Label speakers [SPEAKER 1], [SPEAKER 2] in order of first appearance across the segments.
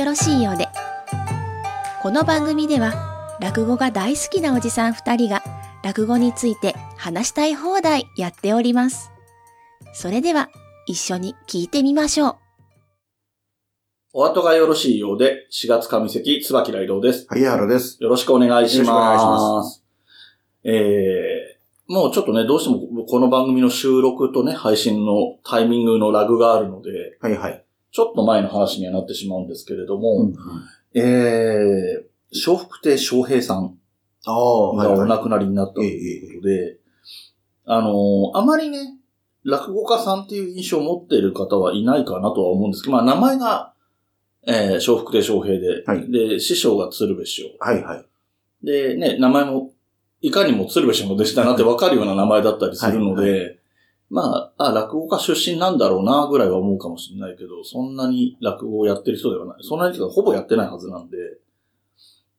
[SPEAKER 1] よろしいようでこの番組では落語が大好きなおじさん2人が落語について話したい放題やっておりますそれでは一緒に聞いてみましょう
[SPEAKER 2] お後がよろしいようで、4月上関、椿雷道です。
[SPEAKER 3] 萩原です。
[SPEAKER 2] よろしくお願いします。
[SPEAKER 3] よろしくお願いします
[SPEAKER 2] えー、もうちょっとね、どうしてもこの番組の収録とね、配信のタイミングのラグがあるので、
[SPEAKER 3] はいはい。
[SPEAKER 2] ちょっと前の話にはなってしまうんですけれども、
[SPEAKER 3] うん
[SPEAKER 2] えー、笑福亭笑平さん。がお亡くなりになったと
[SPEAKER 3] ええ
[SPEAKER 2] いうことで、あのーあまりね、落語家さんっていう印象を持っている方はいないかなとは思うんですけど、まあ名前が、えー、笑福亭笑平で、
[SPEAKER 3] はい
[SPEAKER 2] で、師匠が鶴瓶師匠。
[SPEAKER 3] はいはい。
[SPEAKER 2] で、ね、名前も、いかにも鶴瓶師匠の弟子だなってわかるような名前だったりするので、
[SPEAKER 3] はい
[SPEAKER 2] まあ、あ、落語家出身なんだろうな、ぐらいは思うかもしれないけど、そんなに落語をやってる人ではない。そんなにほぼやってないはずなんで、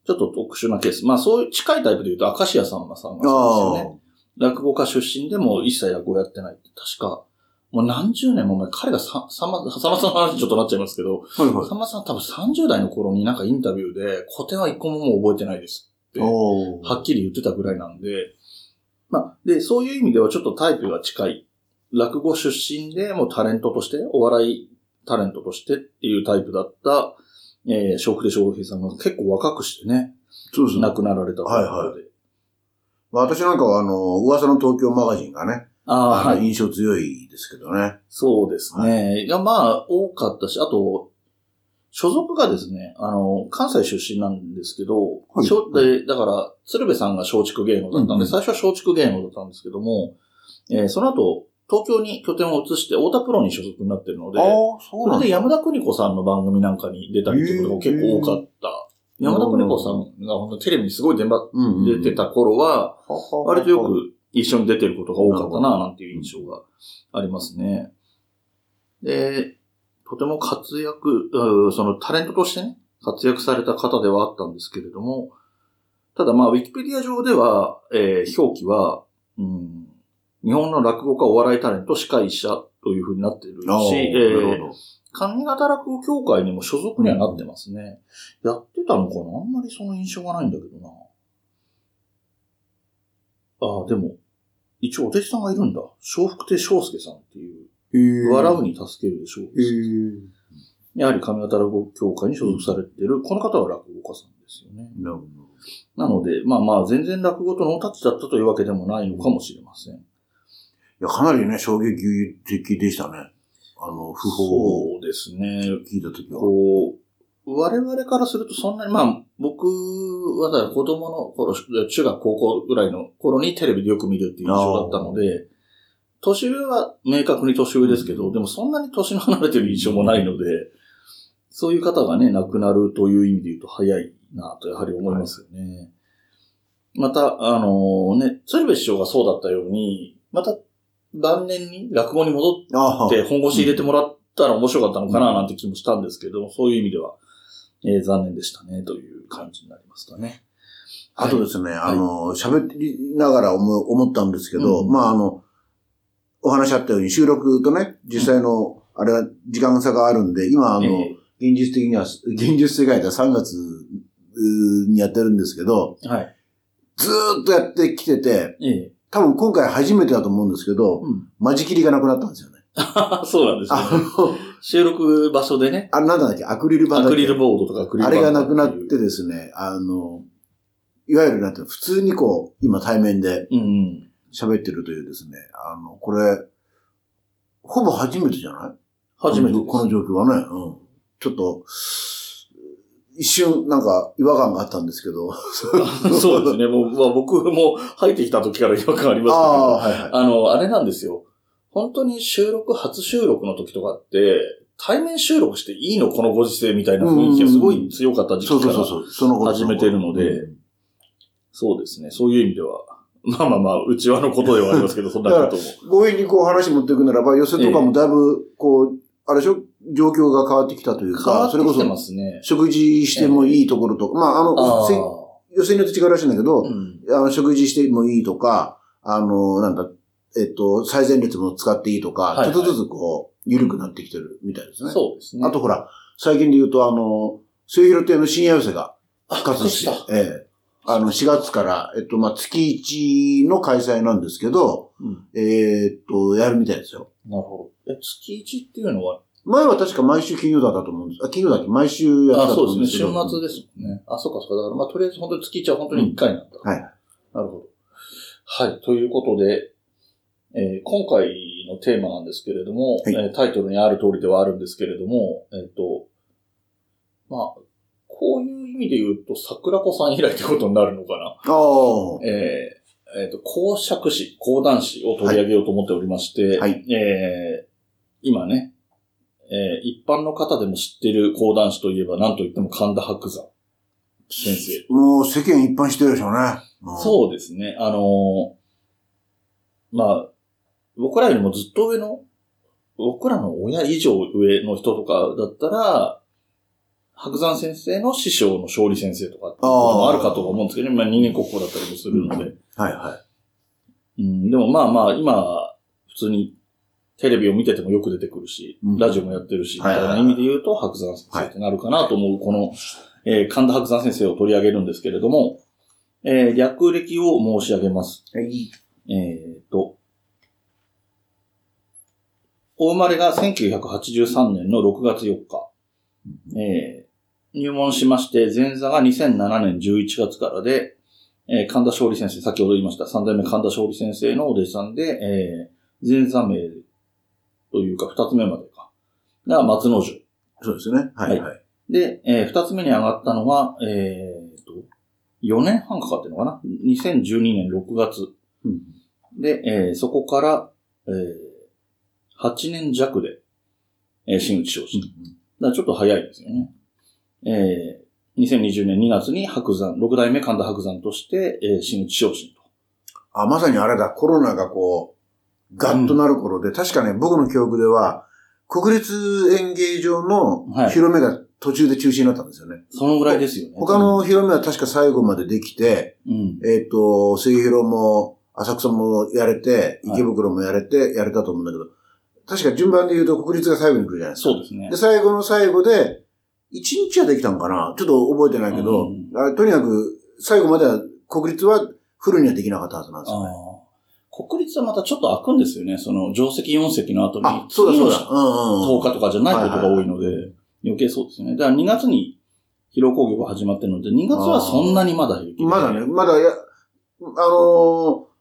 [SPEAKER 2] ちょっと特殊なケース。まあ、そういう近いタイプで言うと、明石家さんまさんがそうですよね。落語家出身でも一切落語やってないって、確か、もう何十年も前、彼がさ、さんま、さんまさんの話にちょっとなっちゃいますけど。
[SPEAKER 3] はいはい
[SPEAKER 2] さんまさん多分30代の頃になんかインタビューで、古典は一個ももう覚えてないですって、はっきり言ってたぐらいなんで、まあ、で、そういう意味ではちょっとタイプが近い。落語出身でもうタレントとして、お笑いタレントとしてっていうタイプだった、えー、笑福亭笑平さんが結構若くしてね、
[SPEAKER 3] そうですね。
[SPEAKER 2] 亡くなられたとい。
[SPEAKER 3] はいは私なんかはあの、噂の東京マガジンがね、
[SPEAKER 2] ああ、はい。
[SPEAKER 3] 印象強いですけどね。
[SPEAKER 2] そうですね。いや、まあ、多かったし、あと、所属がですね、あの、関西出身なんですけど、
[SPEAKER 3] はい
[SPEAKER 2] で、だから、鶴瓶さんが松竹芸能だったんで、
[SPEAKER 3] うんうん
[SPEAKER 2] 最初は松竹芸能だったんですけども、えーその後、東京に拠点を移して、太田プロに所属になってるので、
[SPEAKER 3] あ、そ
[SPEAKER 2] それで山田邦子さんの番組なんかに出たりっていうことが結構多かった。山田邦子さんが本当にテレビにすごい出ま
[SPEAKER 3] うんうん
[SPEAKER 2] 出てた頃は、割とよ
[SPEAKER 3] く。
[SPEAKER 2] く一緒に出てることが多かったな、なんていう印象がありますね。で、とても活躍、うんそのタレントとしてね、活躍された方ではあったんですけれども、ただまあ、ウィキペディア上では、えー表記は、うん、日本の落語家お笑いタレント司会者というふうになっているし、えー。上方落語協会にも所属にはなってますね。やってたのかな？あんまりその印象がないんだけどな。ああ、でも、一応お弟子さんがいるんだ。笑福亭昇介さんっていう、笑うに助けるでしょう。やはり上方落語協会に所属されている、この方は落語家さんですよね。
[SPEAKER 3] なるほど。
[SPEAKER 2] なので、まあまあ、全然落語とノータッチだったというわけでもないのかもしれません。
[SPEAKER 3] いや、かなりね、衝撃的でしたね。あの、不法を
[SPEAKER 2] そうですね。
[SPEAKER 3] 聞いたときは。
[SPEAKER 2] こう、我々からするとそんなに、まあ、僕はだから子供の頃、中学高校ぐらいの頃にテレビでよく見るっていう印象だったので、年上は明確に年上ですけど、でもそんなに年の離れてる印象もないので、そういう方がね、亡くなるという意味で言うと早いなとやはり思いますよね。また、あのね、鶴瓶師匠がそうだったように、また晩年に？落語に戻っ
[SPEAKER 3] ああ
[SPEAKER 2] で、本腰入れてもらったら面白かったのかななんて気もしたんですけど、そういう意味では、えー残念でしたね、という感じになりますかね。
[SPEAKER 3] あとですね、あの、喋りながら思思ったんですけど、
[SPEAKER 2] うん。
[SPEAKER 3] まああの、お話あったように収録とね、実際の、あれは時間差があるんで、今あの、
[SPEAKER 2] え
[SPEAKER 3] 現実的には、現実世界では3月にやってるんですけど、
[SPEAKER 2] ーはい。
[SPEAKER 3] ずーっとやってきてて、
[SPEAKER 2] ええ
[SPEAKER 3] 多分今回初めてだと思うんですけど、
[SPEAKER 2] うん。
[SPEAKER 3] 間仕切りがなくなったんですよね。
[SPEAKER 2] そうなんですね。収録場所でね、
[SPEAKER 3] あなんだっけ、アクリル板
[SPEAKER 2] アクリルボードとかアクリル
[SPEAKER 3] あれがなくなっ
[SPEAKER 2] 板
[SPEAKER 3] てですね、あの、いわゆるなんて普通にこう、今対面で
[SPEAKER 2] うんうん。
[SPEAKER 3] 喋ってるというですね、あの、これ、ほぼ初めてじゃない？
[SPEAKER 2] 初めてです。
[SPEAKER 3] この状況はね、うん。ちょっと、一瞬なんか違和感があったんですけど。
[SPEAKER 2] そうですね。もう、まあ、僕も入ってきた時から違和感ありましたけど。
[SPEAKER 3] ああ、はいはい。
[SPEAKER 2] あの、あれなんですよ。本当に収録、初収録の時とかって、対面収録していいのこのご時世みたいな雰囲気がすごい強かった時期から始めてるので
[SPEAKER 3] うん
[SPEAKER 2] そうですね。そういう意味では、まあまあまあ、うちわのことではありますけど、そんなことも。
[SPEAKER 3] 強引にこう話持っていくならば、寄せとかもだいぶ、こう、あれでしょ？状況が変わってきたというか、それこそ。食事してもいいところとか、まあ、あの、
[SPEAKER 2] あ
[SPEAKER 3] せ寄せによって違うらしいんだけど、
[SPEAKER 2] あ。
[SPEAKER 3] の、食事してもいいとか、あの、なんだ、えっと、最前列も使っていいとか、ちょっとずつこう、緩くなってきてるみたいですね。
[SPEAKER 2] そうですね。
[SPEAKER 3] あとほら、最近で言うとあの、末広亭の深夜寄せが復活して
[SPEAKER 2] あ復、
[SPEAKER 3] ええあの、4月から、えっと、まあ、月1の開催なんですけど、
[SPEAKER 2] うん。
[SPEAKER 3] えーっと、やるみたいですよ。
[SPEAKER 2] なるほど。え、月1っていうのは、
[SPEAKER 3] 前は確か毎週金曜だったと思うんです。あ、金曜だっけ？毎週やって
[SPEAKER 2] あ、
[SPEAKER 3] たと
[SPEAKER 2] そうですね。
[SPEAKER 3] 思うんですけど。
[SPEAKER 2] 週末ですもんね。あ、そうかそうか。だから、まあ、とりあえず本当に月1は本当に1回なんだ。
[SPEAKER 3] はい。
[SPEAKER 2] なるほど。はい。ということで、えー今回のテーマなんですけれども、
[SPEAKER 3] はい
[SPEAKER 2] えータイトルにある通りではあるんですけれども、えっ、と、まあ、こういう意味で言うと、桜子さん以来ってことになるのかな。
[SPEAKER 3] ああ。
[SPEAKER 2] えーえっ、と、公爵士、講談師を取り上げようと思っておりまして、
[SPEAKER 3] はい
[SPEAKER 2] えー今ね、えー一般の方でも知っている講談師といえば、何と言っても神田伯山先生。
[SPEAKER 3] もう世間一般してるでしょうね。うん
[SPEAKER 2] そうですね。あのーまあ、僕らよりもずっと上の、僕らの親以上上の人とかだったら、白山先生の師匠の勝利先生とかってもあるかとは思うんですけどね、まあ人間国宝だったりもするので。
[SPEAKER 3] はいはい。
[SPEAKER 2] うん、でもまあまあ、今、普通にテレビを見ててもよく出てくるし、
[SPEAKER 3] うん。
[SPEAKER 2] ラジオもやってるし、みたいな意味で言うと、白山先生ってなるかなと思う、この、えー神田白山先生を取り上げるんですけれども、えー略歴を申し上げます。
[SPEAKER 3] はい。
[SPEAKER 2] えっ、と、お生まれが1983年の6月4日、えー入門しまして、前座が2007年11月からで、えー神田勝利先生、先ほど言いました、三代目神田勝利先生のお弟子さんで、えー前座名というか、二つ目までか。が松之丞。
[SPEAKER 3] そうですね。はいはい。
[SPEAKER 2] で、えー二つ目に上がったのは、えーと、4年半かかってるのかな ?2012 年6月。
[SPEAKER 3] うん
[SPEAKER 2] で、えーそこから、えー8年弱で、えー真打ち昇進。だからちょっと早いですよね。えー2020年2月に白山、六代目神田白山として、えー真打ち昇進と。
[SPEAKER 3] あ、まさにあれだ、コロナがこう、ガッとなる頃で、確かね、僕の記憶では、国立演芸場の
[SPEAKER 2] はい
[SPEAKER 3] 広めが途中で中止になったんですよね。
[SPEAKER 2] そのぐらいですよね。
[SPEAKER 3] 他の広めは確か最後までできて、
[SPEAKER 2] うん。
[SPEAKER 3] えっ、と、水広も浅草もやれて、
[SPEAKER 2] はい
[SPEAKER 3] 池袋もやれて、やれたと思うんだけど、確か順番で言うと国立が最後に来るじゃないですか。
[SPEAKER 2] そうですね
[SPEAKER 3] で、。最後の最後で、1日はできたのかな？ちょっと覚えてないけど、
[SPEAKER 2] うん
[SPEAKER 3] あとにかく、最後までは国立はフルにはできなかったはずなんですよね。
[SPEAKER 2] 国立はまたちょっと開くんですよね。その、定石4席の後に。
[SPEAKER 3] あ、そうだそうだ。
[SPEAKER 2] 次
[SPEAKER 3] うんうん
[SPEAKER 2] の
[SPEAKER 3] うん。
[SPEAKER 2] 10日とかじゃないことが多いので、余計そうですよね。だから2月に疲労工業が始まってるので、2月はそんなにまだ平気で
[SPEAKER 3] まだね、。まだや、あのー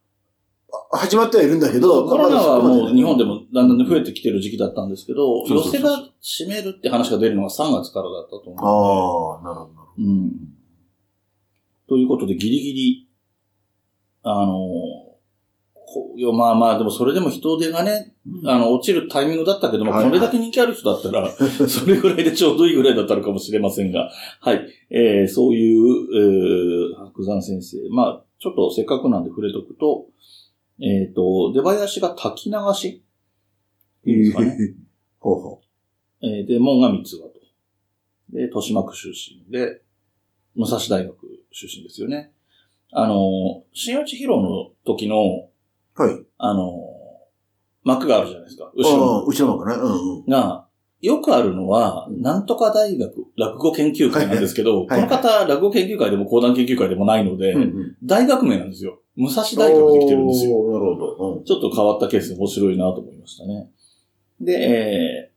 [SPEAKER 3] あ始まってはいるんだけど、
[SPEAKER 2] コロナはもう日本で
[SPEAKER 3] も。
[SPEAKER 2] もだんだん増えてきてる時期だったんですけど、寄せが占めるって話が出るのが3月からだったと思う。
[SPEAKER 3] ああ、なるほど。
[SPEAKER 2] うん。ということで、ギリギリ、あの、こいやまあまあ、でもそれでも人手がね、あの、落ちるタイミングだったけども、
[SPEAKER 3] はいはい
[SPEAKER 2] これだけ人気ある人だったら、それぐらいでちょうどいいぐらいだったのかもしれませんが、はい。えー、そういう、えー、白山先生。まあ、ちょっとせっかくなんで触れとくと、えっ、と、出囃子が滝流しいいですかね。
[SPEAKER 3] ほうほ
[SPEAKER 2] えーで、門が三つ葉と。で、豊島区出身で、武蔵大学出身ですよね。あの、新内披露の時の、
[SPEAKER 3] う。はい。
[SPEAKER 2] あの、幕があるじゃないですか。後ろ。
[SPEAKER 3] 後ろのね。うんうん。
[SPEAKER 2] が、よくあるのは、なんとか大学落語研究会なんですけど、
[SPEAKER 3] はいはい
[SPEAKER 2] この方、落語研究会でも講談研究会でもないので、
[SPEAKER 3] うんうん
[SPEAKER 2] 大学名なんですよ。武蔵大学で来てるんですよ。
[SPEAKER 3] なるほど。
[SPEAKER 2] ちょっと変わったケースで面白いなと思いましたね。で、えー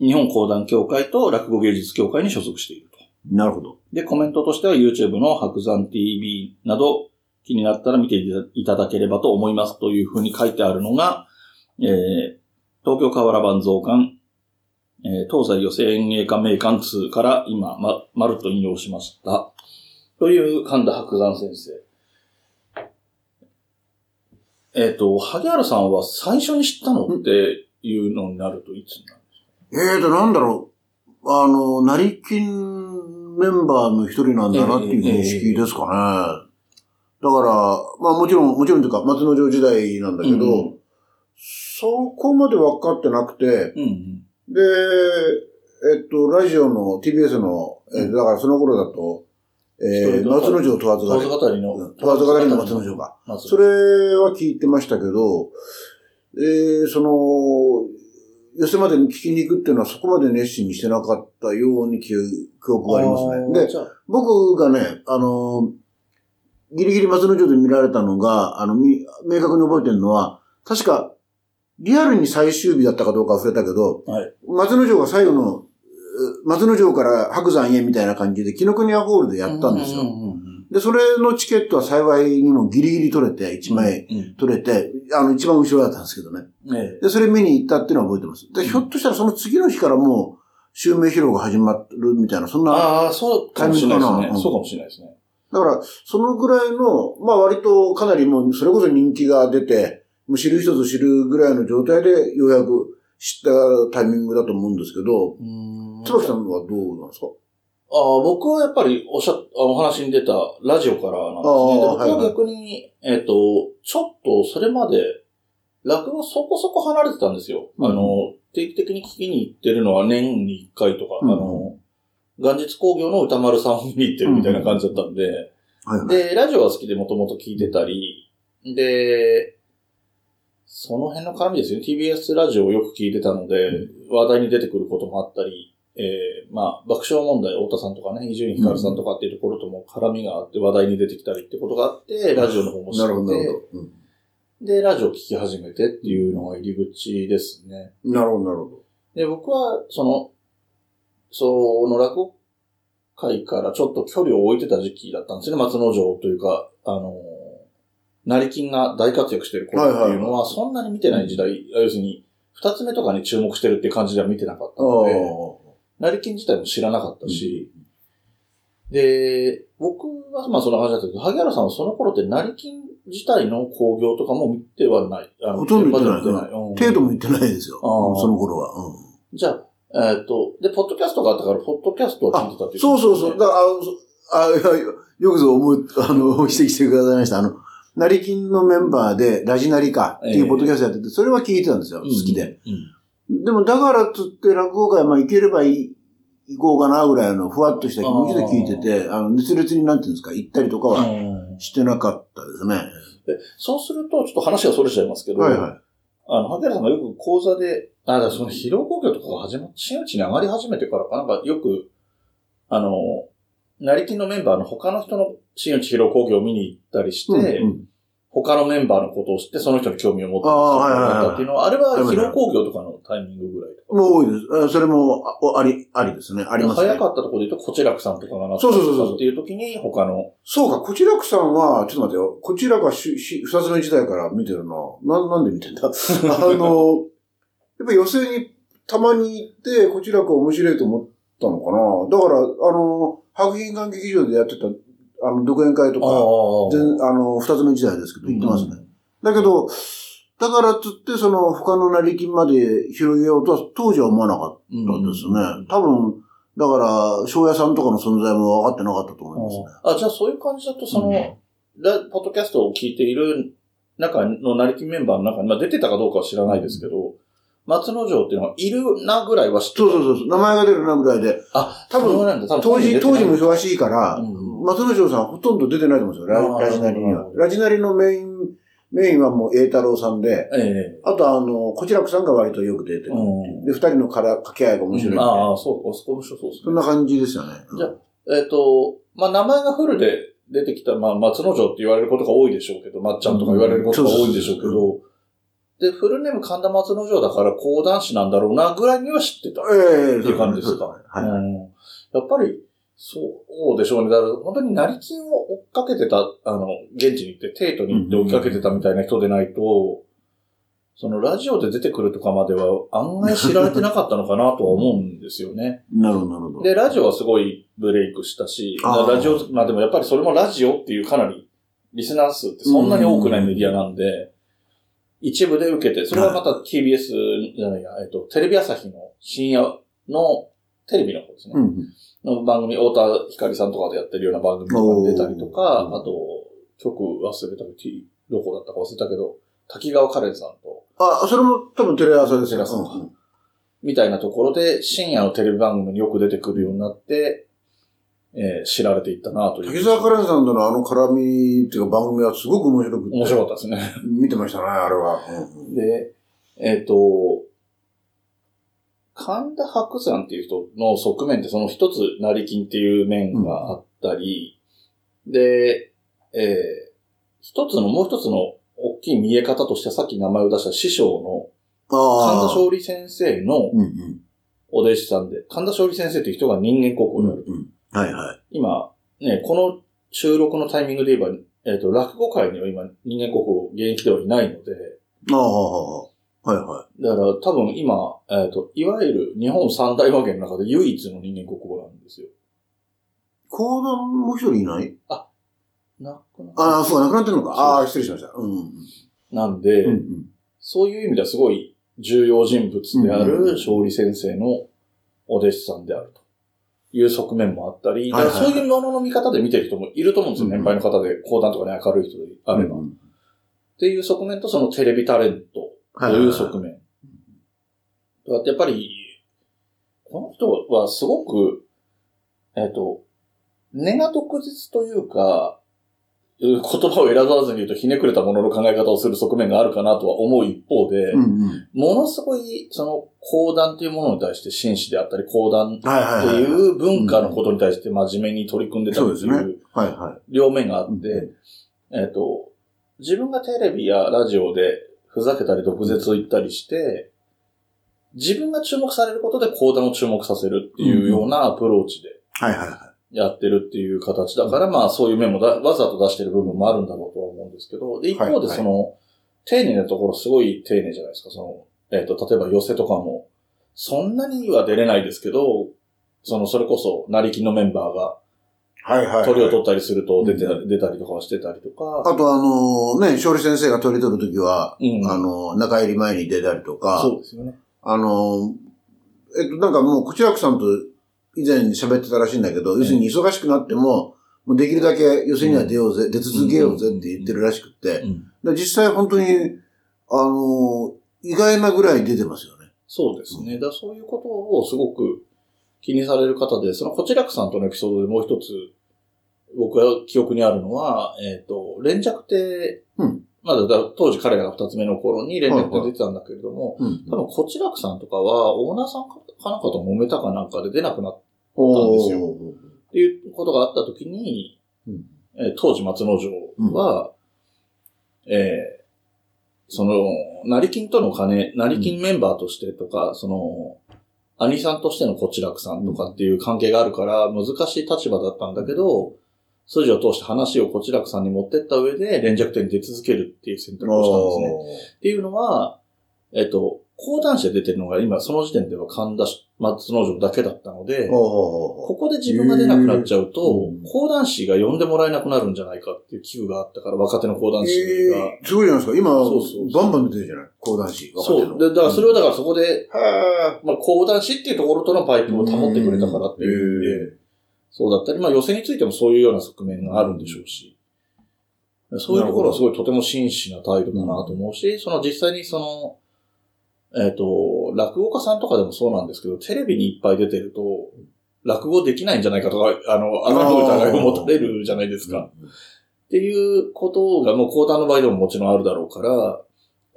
[SPEAKER 2] 日本講談協会と落語芸術協会に所属していると。
[SPEAKER 3] うんなるほど。
[SPEAKER 2] で、コメントとしては YouTube の白山 TV など気になったら見ていただければと思いますというふうに書いてあるのが、えー東京河原版増刊、えー東西寄せ演芸家名館2から今、ま、まるっと引用しました。という神田白山先生。えっ、と、萩原さんは最初に知ったのっていうのになるといつになるんですか？
[SPEAKER 3] えーと、なんだろう。あの、成金メンバーの一人なんだなっていう認識ですかね。だから、まあもちろん、もちろんというか、松之丞時代なんだけど、
[SPEAKER 2] うん
[SPEAKER 3] そこまで分かってなくて、
[SPEAKER 2] うんうん。
[SPEAKER 3] で、えっと、ラジオの TBS の、えーだからその頃だと、えー、松之丞問わずが
[SPEAKER 2] 問わず語りの。
[SPEAKER 3] 問わずがりの松之丞か。
[SPEAKER 2] 松
[SPEAKER 3] それは聞いてましたけど、えー、その、寄せまで聞きに行くっていうのはそこまで熱心にしてなかったように記憶がありますね。で、僕がね、あの、ギリギリ松之丞で見られたのが、あの、み明確に覚えてるのは、確か、リアルに最終日だったかどうか忘れたけど、
[SPEAKER 2] はい。
[SPEAKER 3] 松之丞が最後の、え松之丞から白山へみたいな感じで、紀ノ国屋ホールでやったんですよ。
[SPEAKER 2] うんうんうん
[SPEAKER 3] で、それのチケットは幸いにもギリギリ取れて、1枚
[SPEAKER 2] うん
[SPEAKER 3] 取れて、あの、一番後ろだったんですけどね。
[SPEAKER 2] ええ
[SPEAKER 3] で、それ見に行ったっていうのは覚えてます。で、ひょっとしたらその次の日からもう、襲名披露が始まるみたいな、そんな、
[SPEAKER 2] ああ、そうかもしれないですね。そうかもしれないですね。
[SPEAKER 3] だから、そのぐらいの、まあ割とかなりもう、それこそ人気が出て、もう知る人ぞ知るぐらいの状態で、ようやく知ったタイミングだと思うんですけど、
[SPEAKER 2] うん。
[SPEAKER 3] 椿さんはどうなんですか？
[SPEAKER 2] ああ僕はやっぱりおっしゃ、あお話に出たラジオからなんですね。で
[SPEAKER 3] ああ
[SPEAKER 2] 僕は逆に、えっ、と、ちょっとそれまで、落語そこそこ離れてたんですよ。
[SPEAKER 3] うん。
[SPEAKER 2] あの、定期的に聞きに行ってるのは年に1回とか、
[SPEAKER 3] うん。
[SPEAKER 2] あの、元日工業の歌丸さんを見に行ってるみたいな感じだったんで、
[SPEAKER 3] はいはい。
[SPEAKER 2] で、ラジオは好きでもともと聞いてたり、で、その辺の絡みですよね。TBS ラジオをよく聞いてたので、話題に出てくることもあったり、えー、まあ、爆笑問題、太田さんとかね、伊集院光さんとかっていうところとも絡みがあって話題に出てきたりってことがあって、ラジオの方も知
[SPEAKER 3] なるほど、なる
[SPEAKER 2] って、
[SPEAKER 3] ほど。うん
[SPEAKER 2] で、ラジオ聞き始めてっていうのが入り口ですね。
[SPEAKER 3] なるほど、なるほど。
[SPEAKER 2] で、僕は、その、その落語界からちょっと距離を置いてた時期だったんですよね、松之丞というか、あの、成金が大活躍してる頃っていうのは、そんなに見てない時代、要するに、二つ目とかに注目してるって感じでは見てなかったので、成金自体も知らなかったし、で、僕はまあそんな感じだったけど、萩原さんはその頃って成金自体の興行とかも見てはない。あの
[SPEAKER 3] ほとんど見てない程度も言ってないですよ。その頃は。
[SPEAKER 2] じゃあ、えっ、と、で、ポッドキャストがあったから、ポッドキャストを聞いてたっていう、
[SPEAKER 3] そうそうそう。だから、ああよくぞ思い、あの、指摘してくださいました。あの、成金のメンバーで、ラジナリかっていうポッドキャストやってて、それは聞いてたんですよ。好きで。
[SPEAKER 2] うん。
[SPEAKER 3] でも、だからっつって落語会、まあ、行ければいい行こうかなぐらいのふわっとした気持ちで聞いてて、あの、熱烈になんていうんですか、行ったりとかは
[SPEAKER 2] うん
[SPEAKER 3] してなかったですね。
[SPEAKER 2] でそうすると、ちょっと話がそれちゃいますけど、
[SPEAKER 3] はいはい。
[SPEAKER 2] あの、萩原さんがよく講座で、あ、だからその疲労工業とかが始まって、真打ちに上がり始めてからかなんかよく、あの、成金のメンバーの他の人の真打ち疲労工業を見に行ったりして、
[SPEAKER 3] うんうん
[SPEAKER 2] 他のメンバーのことを知って、その人に興味を持って
[SPEAKER 3] ああはいはいはい
[SPEAKER 2] ったっていうのは、あれは疲労工業とかのタイミングぐらいとか。
[SPEAKER 3] もう多いです。あそれも、あり、ありですね。ありますね。
[SPEAKER 2] 早かったところで言うと、こちらくさんとかがな
[SPEAKER 3] そうそうそうそう
[SPEAKER 2] っていう時に、他の、
[SPEAKER 3] そうか、こちらくさんは、ちょっと待ってよ。こちらがし、し、二つ目時代から見てるな。な、なんで見てんだ？あの、やっぱ寄席にたまに行って、こちらく面白いと思ったのかな。だから、あの、白品館劇場でやってた、あの、独演会とか、全あの、二つ目時代ですけど、行ってますね。だけど、だからっつって、その、他の成金まで広げようとは、当時は思わなかったですね。多分、だから、庄屋さんとかの存在も分かってなかったと思いますね。
[SPEAKER 2] あ、じゃあそういう感じだと、その、ラポッドキャストを聞いている中の成金メンバーの中に、まあ出てたかどうかは知らないですけど、松之丞っていうのがいるなぐらいは知ってた。
[SPEAKER 3] そうそうそうそう。名前が出るなぐらいで。
[SPEAKER 2] あ、
[SPEAKER 3] 多分
[SPEAKER 2] 多分
[SPEAKER 3] 当時、当時も忙しいから、
[SPEAKER 2] うん
[SPEAKER 3] 松之丞さんほとんど出てないと思うんですよ。ララジナリにはラジナリのメイン、メインはもう栄太郎さんで、
[SPEAKER 2] ないえ
[SPEAKER 3] あとあの、こちらくさんが割とよく出てる。
[SPEAKER 2] うん
[SPEAKER 3] で、二人のから掛け合いが面白いんで。
[SPEAKER 2] ああ、そう、あそこ面白そうですね。
[SPEAKER 3] そんな感じですよね。
[SPEAKER 2] じゃあえっ、と、まあ名前がフルで出てきた、まあ松之丞って言われることが多いでしょうけど、まっちゃんとか言われることが多いんでしょうけ
[SPEAKER 3] うん
[SPEAKER 2] ど、で、フルネーム神田松之丞だから講談師なんだろうなぐらいには知ってた。
[SPEAKER 3] ええ
[SPEAKER 2] っていう感じですか。
[SPEAKER 3] はい。
[SPEAKER 2] うんやっぱり、そうでしょうね。だから本当に成金を追っかけてた、あの、現地に行って、テイトに行って追っかけてたみたいな人でないと、そのラジオで出てくるとかまでは案外知られてなかったのかなとは思うんですよね。
[SPEAKER 3] なるほど、なるほど。
[SPEAKER 2] で、ラジオはすごいブレイクしたし、ラジオ、まあでもやっぱりそれもラジオっていうかなり、リスナー数ってそんなに多くないメディアなんで、一部で受けて、それはまた TBS じゃないや、えっと、テレビ朝日の深夜のテレビの方ですね。
[SPEAKER 3] うんうん。
[SPEAKER 2] の番組、太田光さんとかでやってるような番組とかに出たりとか、あと、曲忘れたけど、T どこだったか忘れたけど、滝川カレンさんと、
[SPEAKER 3] あ、それも多分テレ朝ですよ。
[SPEAKER 2] テレ朝か
[SPEAKER 3] うん
[SPEAKER 2] みたいなところで、深夜のテレビ番組によく出てくるようになって、えー知られていったなという。
[SPEAKER 3] 滝沢カレンさんとのあの絡みっていうか番組はすごく面白くて。
[SPEAKER 2] 面白かったですね。
[SPEAKER 3] 見てましたね、あれは。うん
[SPEAKER 2] で、えっ、と、神田伯山っていう人の側面ってその一つ、成金っていう面があったり、で、えー、一つの、もう一つの大きい見え方としてさっき名前を出した師匠の神田
[SPEAKER 3] あ
[SPEAKER 2] 勝利先生の
[SPEAKER 3] うんうん。
[SPEAKER 2] お弟子さんで、神田勝利先生っていう人が人間国宝である。
[SPEAKER 3] うん。はいはい。
[SPEAKER 2] 今、ね、この収録のタイミングで言えば、えっ、と、落語界には今人間国宝現役ではいないので、
[SPEAKER 3] ああ、はいは
[SPEAKER 2] だから多分今、えっ、と、いわゆる日本三大和芸の中で唯一の人間国宝なんですよ。
[SPEAKER 3] い。講談もう一人いない？
[SPEAKER 2] なくな
[SPEAKER 3] ああ、そうか、亡くなってるのか。ああ、失礼しました。うん。
[SPEAKER 2] なんで、
[SPEAKER 3] うんうん。
[SPEAKER 2] そういう意味ではすごい重要人物である勝利先生のお弟子さんであるという側面もあったり、だからそういうものの見方で見てる人もいると思うんですよ。
[SPEAKER 3] うん
[SPEAKER 2] 年配の方で講談とかね、明るい人であれば。っ
[SPEAKER 3] うん
[SPEAKER 2] ていう側面とそのテレビタレントという側面。だってやっぱり、この人はすごく、えっ、と、根が毒舌というか、言葉を選ばずに言うとひねくれたものの考え方をする側面があるかなとは思う一方で、
[SPEAKER 3] うんうん。
[SPEAKER 2] ものすごい、その、講談というものに対して真摯であったり、講談って
[SPEAKER 3] はい
[SPEAKER 2] う文化のことに対して真面目に取り組んでたっていう。両面があって、
[SPEAKER 3] う
[SPEAKER 2] えっ、と、自分がテレビやラジオでふざけたり毒舌を言ったりして、自分が注目されることで講談を注目させるっていうようなアプローチで。
[SPEAKER 3] はいはいは
[SPEAKER 2] やってるっていう形だから、まあそういう面もだわざと出してる部分もあるんだろうとは思うんですけど、で、一方でその、丁寧なところすごい丁寧じゃないですか。その、えっ、と、例えば寄せとかも、そんなには出れないですけど、その、それこそ、成金のメンバーが、
[SPEAKER 3] い。はいはい。
[SPEAKER 2] 鳥を取ったりすると出て、
[SPEAKER 3] う
[SPEAKER 2] 出たりとかはしてたりとか、
[SPEAKER 3] あとあのね、勝利先生が鳥取るときは、
[SPEAKER 2] うん
[SPEAKER 3] あの、中入り前に出たりとか、
[SPEAKER 2] そうですよね。
[SPEAKER 3] あの、えっと、なんかもう、こちらくさんと以前喋ってたらしいんだけど、要するに忙しくなっても、もうできるだけ予選には出ようぜ、出続けようぜって言ってるらしくって、
[SPEAKER 2] う
[SPEAKER 3] 実際本当に、あの、意外なぐらい出てますよね。
[SPEAKER 2] そうですね。だそういうことをすごく気にされる方で、そのこちらくさんとのエピソードでもう一つ、僕が記憶にあるのは、えっ、と、連着亭、
[SPEAKER 3] うん
[SPEAKER 2] まだだ当時彼らが二つ目の頃に連着亭出てたんだけれども、
[SPEAKER 3] うん。
[SPEAKER 2] 多分こちらくさんとかは、オーナーさんかなんかと揉めたかなんかで出なくなっ
[SPEAKER 3] お
[SPEAKER 2] ですよていうことがあった時に、
[SPEAKER 3] うん。
[SPEAKER 2] えー当時松之丞は、えーその、成金との金、成金メンバーとしてとか、その、兄さんとしてのこちらくさんとかっていう関係があるから、難しい立場だったんだけど、筋を通して話をこちらくさんに持ってった上で、連着点に出続けるっていう選択をしたんですね。っていうのは、えっと、講談師で出てるのが今、その時点では神田松之丞だけだったので、ここで自分が出なくなっちゃうと
[SPEAKER 3] うん、
[SPEAKER 2] 講談師が呼んでもらえなくなるんじゃないかっていう危惧があったから、若手の講談師が。
[SPEAKER 3] えー、すごいじゃないですか。今、
[SPEAKER 2] そうそう
[SPEAKER 3] バンバン出てるじゃない？講談師。若手の
[SPEAKER 2] そう。で、だからそれをだからそこで、
[SPEAKER 3] は
[SPEAKER 2] まあ講談師っていうところとのパイプを保ってくれたからっていうそうだったり、まあ予選についてもそういうような側面があるんでしょうし、そういうところはすごいとても真摯な態度だなと思うし、その実際にその、えっ、と、落語家さんとかでもそうなんですけど、テレビにいっぱい出てると、落語できないんじゃないかとか、あの、あの疑いを持たれるじゃないですか。っていうことがもう講談の場合でももちろんあるだろうから、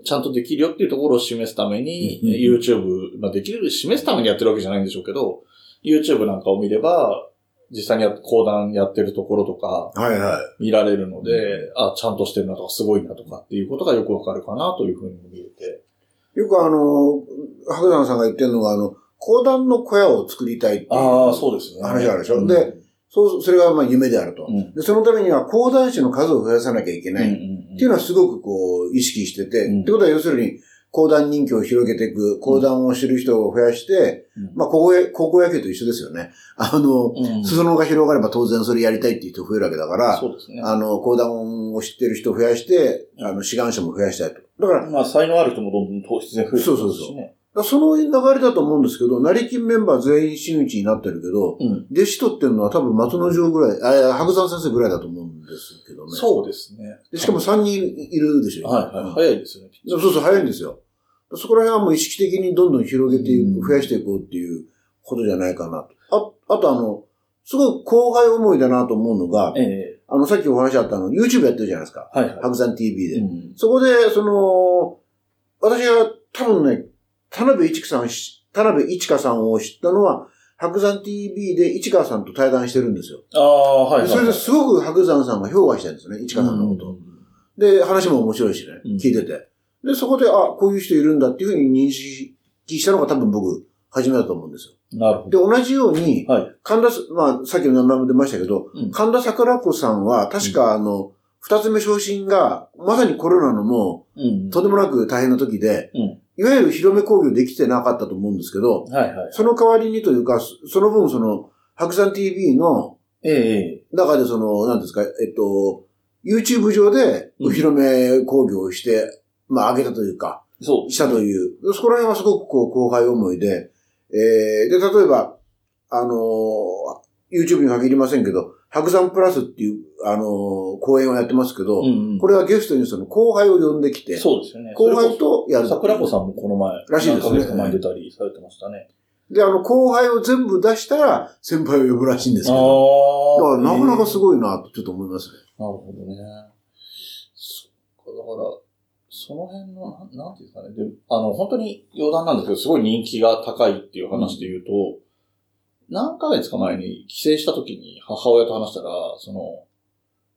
[SPEAKER 2] ちゃんとできるよっていうところを示すために、
[SPEAKER 3] うん。
[SPEAKER 2] YouTube、まあできる、示すためにやってるわけじゃないんでしょうけど、YouTube なんかを見れば、実際にや講談やってるところとか
[SPEAKER 3] はいはい。
[SPEAKER 2] 見られるので、あ、ちゃんとしてるなとかすごいなとかっていうことがよくわかるかなというふうに見えて。
[SPEAKER 3] よくあの、白山さんが言ってるのが、あの、講談の小屋を作りたいっていう
[SPEAKER 2] ああ、そうですね。
[SPEAKER 3] 話があるでしょ？
[SPEAKER 2] うん
[SPEAKER 3] で、そう、それがまあ夢であると。
[SPEAKER 2] うん。
[SPEAKER 3] で、そのためには講談師の数を増やさなきゃいけない。っていうのはすごくこう、意識してて、
[SPEAKER 2] うん
[SPEAKER 3] ってことは要するに、講談人気を広げていく、講談を知る人を増やして、
[SPEAKER 2] うん
[SPEAKER 3] まあ、高校野高校野球と一緒ですよね。あの、
[SPEAKER 2] うん
[SPEAKER 3] 裾野が広がれば当然それやりたいっていう人増えるわけだから、
[SPEAKER 2] そうですね。
[SPEAKER 3] あの、講談を知ってる人を増やして、あの、志願者も増やしたいと。だから、
[SPEAKER 2] まあ、才能ある人もどんどん糖質で増えて
[SPEAKER 3] そうそうそう。その流れだと思うんですけど、成金メンバー全員真打ちになってるけど、
[SPEAKER 2] うん。
[SPEAKER 3] 弟子取ってるのは多分松之丞ぐらい、あ、いや白山先生ぐらいだと思うんですけどね。
[SPEAKER 2] そうですね。
[SPEAKER 3] でしかも3人いるでしょ。
[SPEAKER 2] はいはい。
[SPEAKER 3] うん
[SPEAKER 2] 早いですよね。
[SPEAKER 3] そうそう、早いんですよ。そこら辺はもう意識的にどんどん広げていく、
[SPEAKER 2] うん
[SPEAKER 3] 増やしていこうっていうことじゃないかなと。あ、あとあの、すごい後輩思いだなと思うのが、
[SPEAKER 2] ええ
[SPEAKER 3] あの、さっきお話あったの、YouTube やってるじゃないですか。
[SPEAKER 2] はいはい。
[SPEAKER 3] 白山 TV で。
[SPEAKER 2] うん
[SPEAKER 3] そこで、その、私は多分ね、田辺一樹さんし田辺一華さんを知ったのは、白山 TV で市川さんと対談してるんですよ。
[SPEAKER 2] ああ、はいはい、はい。
[SPEAKER 3] それですごく白山さんが評価してるんですね、市川さんのこと。
[SPEAKER 2] うん
[SPEAKER 3] で、話も面白いしね、
[SPEAKER 2] うん
[SPEAKER 3] 聞いてて。で、そこで、あ、こういう人いるんだっていうふうに認識したのが多分僕、初めだと思うんですよ。
[SPEAKER 2] なるほ
[SPEAKER 3] で、同じように、
[SPEAKER 2] ど。はい。
[SPEAKER 3] 神田す、まあ、さっきの名前も出ましたけど、
[SPEAKER 2] うん
[SPEAKER 3] 神田桜子さんは、確かあの、二つ目昇進が、まさにコロナのも
[SPEAKER 2] うん
[SPEAKER 3] う、とんでもなく大変な時で、
[SPEAKER 2] うん
[SPEAKER 3] いわゆる広め工業できてなかったと思うんですけど、
[SPEAKER 2] はいはい。
[SPEAKER 3] その代わりにというか、そその分その、白山 TV の。中でその、なんですか、えっと、YouTube 上でお披露目工業をして、まあ、上げたというか、
[SPEAKER 2] そう。
[SPEAKER 3] したという、そこら辺はすごくこう、後輩思いで、えー、で、例えば、あのー YouTube に限りませんけど、白山プラスっていう、あのー講演をやってますけど、
[SPEAKER 2] うんうん。
[SPEAKER 3] これはゲストにその後輩を呼んできて、
[SPEAKER 2] そうですよね。
[SPEAKER 3] 後輩とやる。
[SPEAKER 2] 桜子さんもこの前、
[SPEAKER 3] らしいですね
[SPEAKER 2] 何前に出たりされてましたね。
[SPEAKER 3] で、あの、後輩を全部出したら、先輩を呼ぶらしいんですけど、
[SPEAKER 2] あ
[SPEAKER 3] だからなかなかす
[SPEAKER 2] い。
[SPEAKER 3] ごいなとちょっと思いますね。
[SPEAKER 2] なるほどね。そっか、だから、その辺の、なんなんていうんですかね。で、あの、本当に余談なんですけど、すごい人気が高いっていう話で言うと、何ヶ月か前に帰省した時に母親と話したら、その、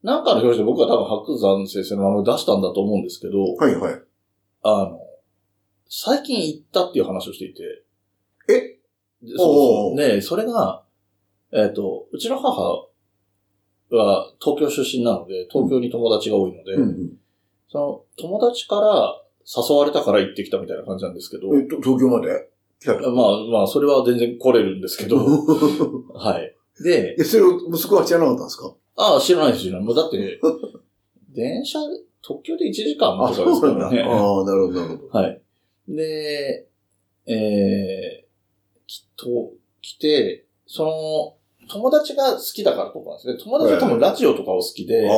[SPEAKER 2] なんかの表紙で僕は多分白山先生の名前を出したんだと思うんですけど、
[SPEAKER 3] はいはい。
[SPEAKER 2] あの、最近行ったっていう話をしていて。
[SPEAKER 3] え？
[SPEAKER 2] でそうそう。
[SPEAKER 3] おう
[SPEAKER 2] で、それが、えっ、と、うちの母は東京出身なので、東京に友達が多いので、
[SPEAKER 3] うんうん
[SPEAKER 2] その友達から誘われたから行ってきたみたいな感じなんですけど、
[SPEAKER 3] えっと、東京まで？来たと。
[SPEAKER 2] まあまあ、それは全然来れるんですけど、はい。で
[SPEAKER 3] え、、それを息子は知らなかったんですか？
[SPEAKER 2] ああ、知らないです、知らない。もうだって、電車、特急で1時間とかですからね。
[SPEAKER 3] ああ、なるほど、なるほど。
[SPEAKER 2] はい。で、えー、きっと、来て、その、友達が好きだからとかですね。友達は多分ラジオとかを好きで、
[SPEAKER 3] あ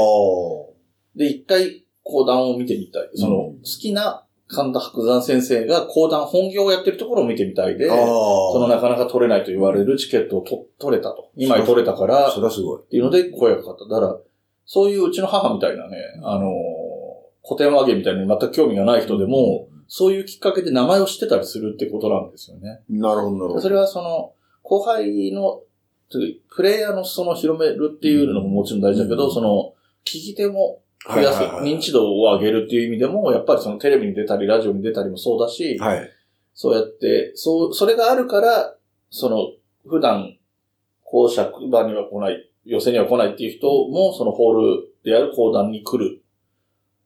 [SPEAKER 2] で、一回講談を見てみたい。その、
[SPEAKER 3] うん
[SPEAKER 2] 好きな神田伯山先生が講談本業をやってるところを見てみたいで。そのなかなか取れないと言われるチケットをと取れたと。2枚取れたから、
[SPEAKER 3] それはすごい。
[SPEAKER 2] っていうので声がかかった。だから、そういううちの母みたいなね、あの、古典和芸みたいに全く興味がない人でも、そういうきっかけで名前を知ってたりするってことなんですよね。
[SPEAKER 3] なるほど、なるほど。
[SPEAKER 2] それはその、後輩の、プレイヤーのその広めるっていうのももちろん大事だけど、
[SPEAKER 3] うん
[SPEAKER 2] その、聞き手も増やす、認知度を上げるっていう意味でも、やっぱりそのテレビに出たり、ラジオに出たりもそうだし、
[SPEAKER 3] はい。
[SPEAKER 2] そうやって、そう、それがあるから、その、普段、公爵場には来ない、寄せには来ないっていう人も、そのホールである講談に来る。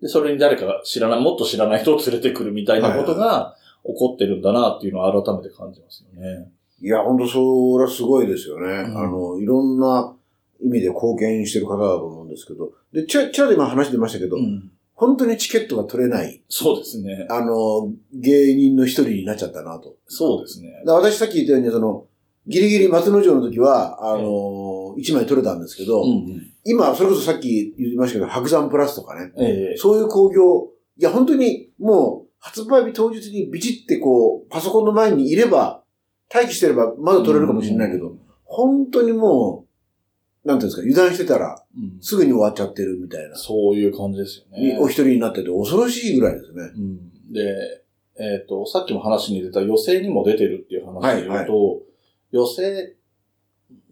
[SPEAKER 2] で、それに誰かが知らない、もっと知らない人を連れてくるみたいなことが起こってるんだなっていうのを改めて感じますよね。
[SPEAKER 3] いや、本当それはすごいですよね。
[SPEAKER 2] ん
[SPEAKER 3] あの、いろんな意味で貢献してる方だと思うんですけど。で、ちゃ、ちゃで今話出ましたけど、
[SPEAKER 2] うん。
[SPEAKER 3] 本当にチケットが取れない、
[SPEAKER 2] そうですね。
[SPEAKER 3] あの、芸人の一人になっちゃったなと。
[SPEAKER 2] そうですね。
[SPEAKER 3] 私さっき言ったように、その、ギリギリ松之丞の時は、あの、一枚取れたんですけど、
[SPEAKER 2] うんうん。
[SPEAKER 3] 今、それこそさっき言いましたけど、白山プラスとかね、
[SPEAKER 2] ええ
[SPEAKER 3] そういう工業、いや、本当にもう、発売日当日にビチってこう、パソコンの前にいれば、待機してればまだ取れるかもしれないけど、
[SPEAKER 2] うん
[SPEAKER 3] 本当にもう、なんていうんですか、油断してたら、
[SPEAKER 2] うん
[SPEAKER 3] すぐに終わっちゃってるみたいな、
[SPEAKER 2] そういう感じですよね。
[SPEAKER 3] お一人になってて恐ろしいぐらいですね。
[SPEAKER 2] うんで、えっ、と、さっきも話に出た予選にも出てるっていう話で言うと、予選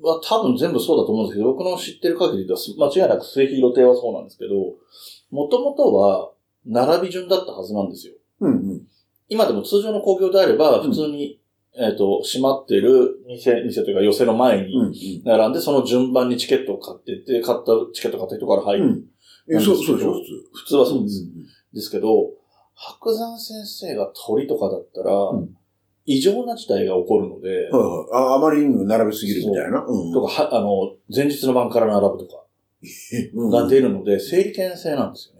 [SPEAKER 2] は多分全部そうだと思うんですけど、僕の知ってる限りでは間違いなく末広亭はそうなんですけど、もともとは並び順だったはずなんですよ。
[SPEAKER 3] うんうん。
[SPEAKER 2] 今でも通常の工業であれば、
[SPEAKER 3] うん
[SPEAKER 2] 普通に、えっ、と、閉まってる店、店というか寄せの前に。並んで、その順番にチケットを買ってって、買ったチケット買った人から入る。
[SPEAKER 3] うん。え、そう、そうでしょ、普通。
[SPEAKER 2] 普通はそうです。
[SPEAKER 3] ん
[SPEAKER 2] ですけど、白山先生が鳥とかだったら、
[SPEAKER 3] うん
[SPEAKER 2] 異常な事態が起こるので、
[SPEAKER 3] はいはい。ああまりにも並べすぎるみたいな。うん。
[SPEAKER 2] とか、は、あの、前日の晩から並ぶとか
[SPEAKER 3] うん
[SPEAKER 2] が出るので、整理券制なんですよね。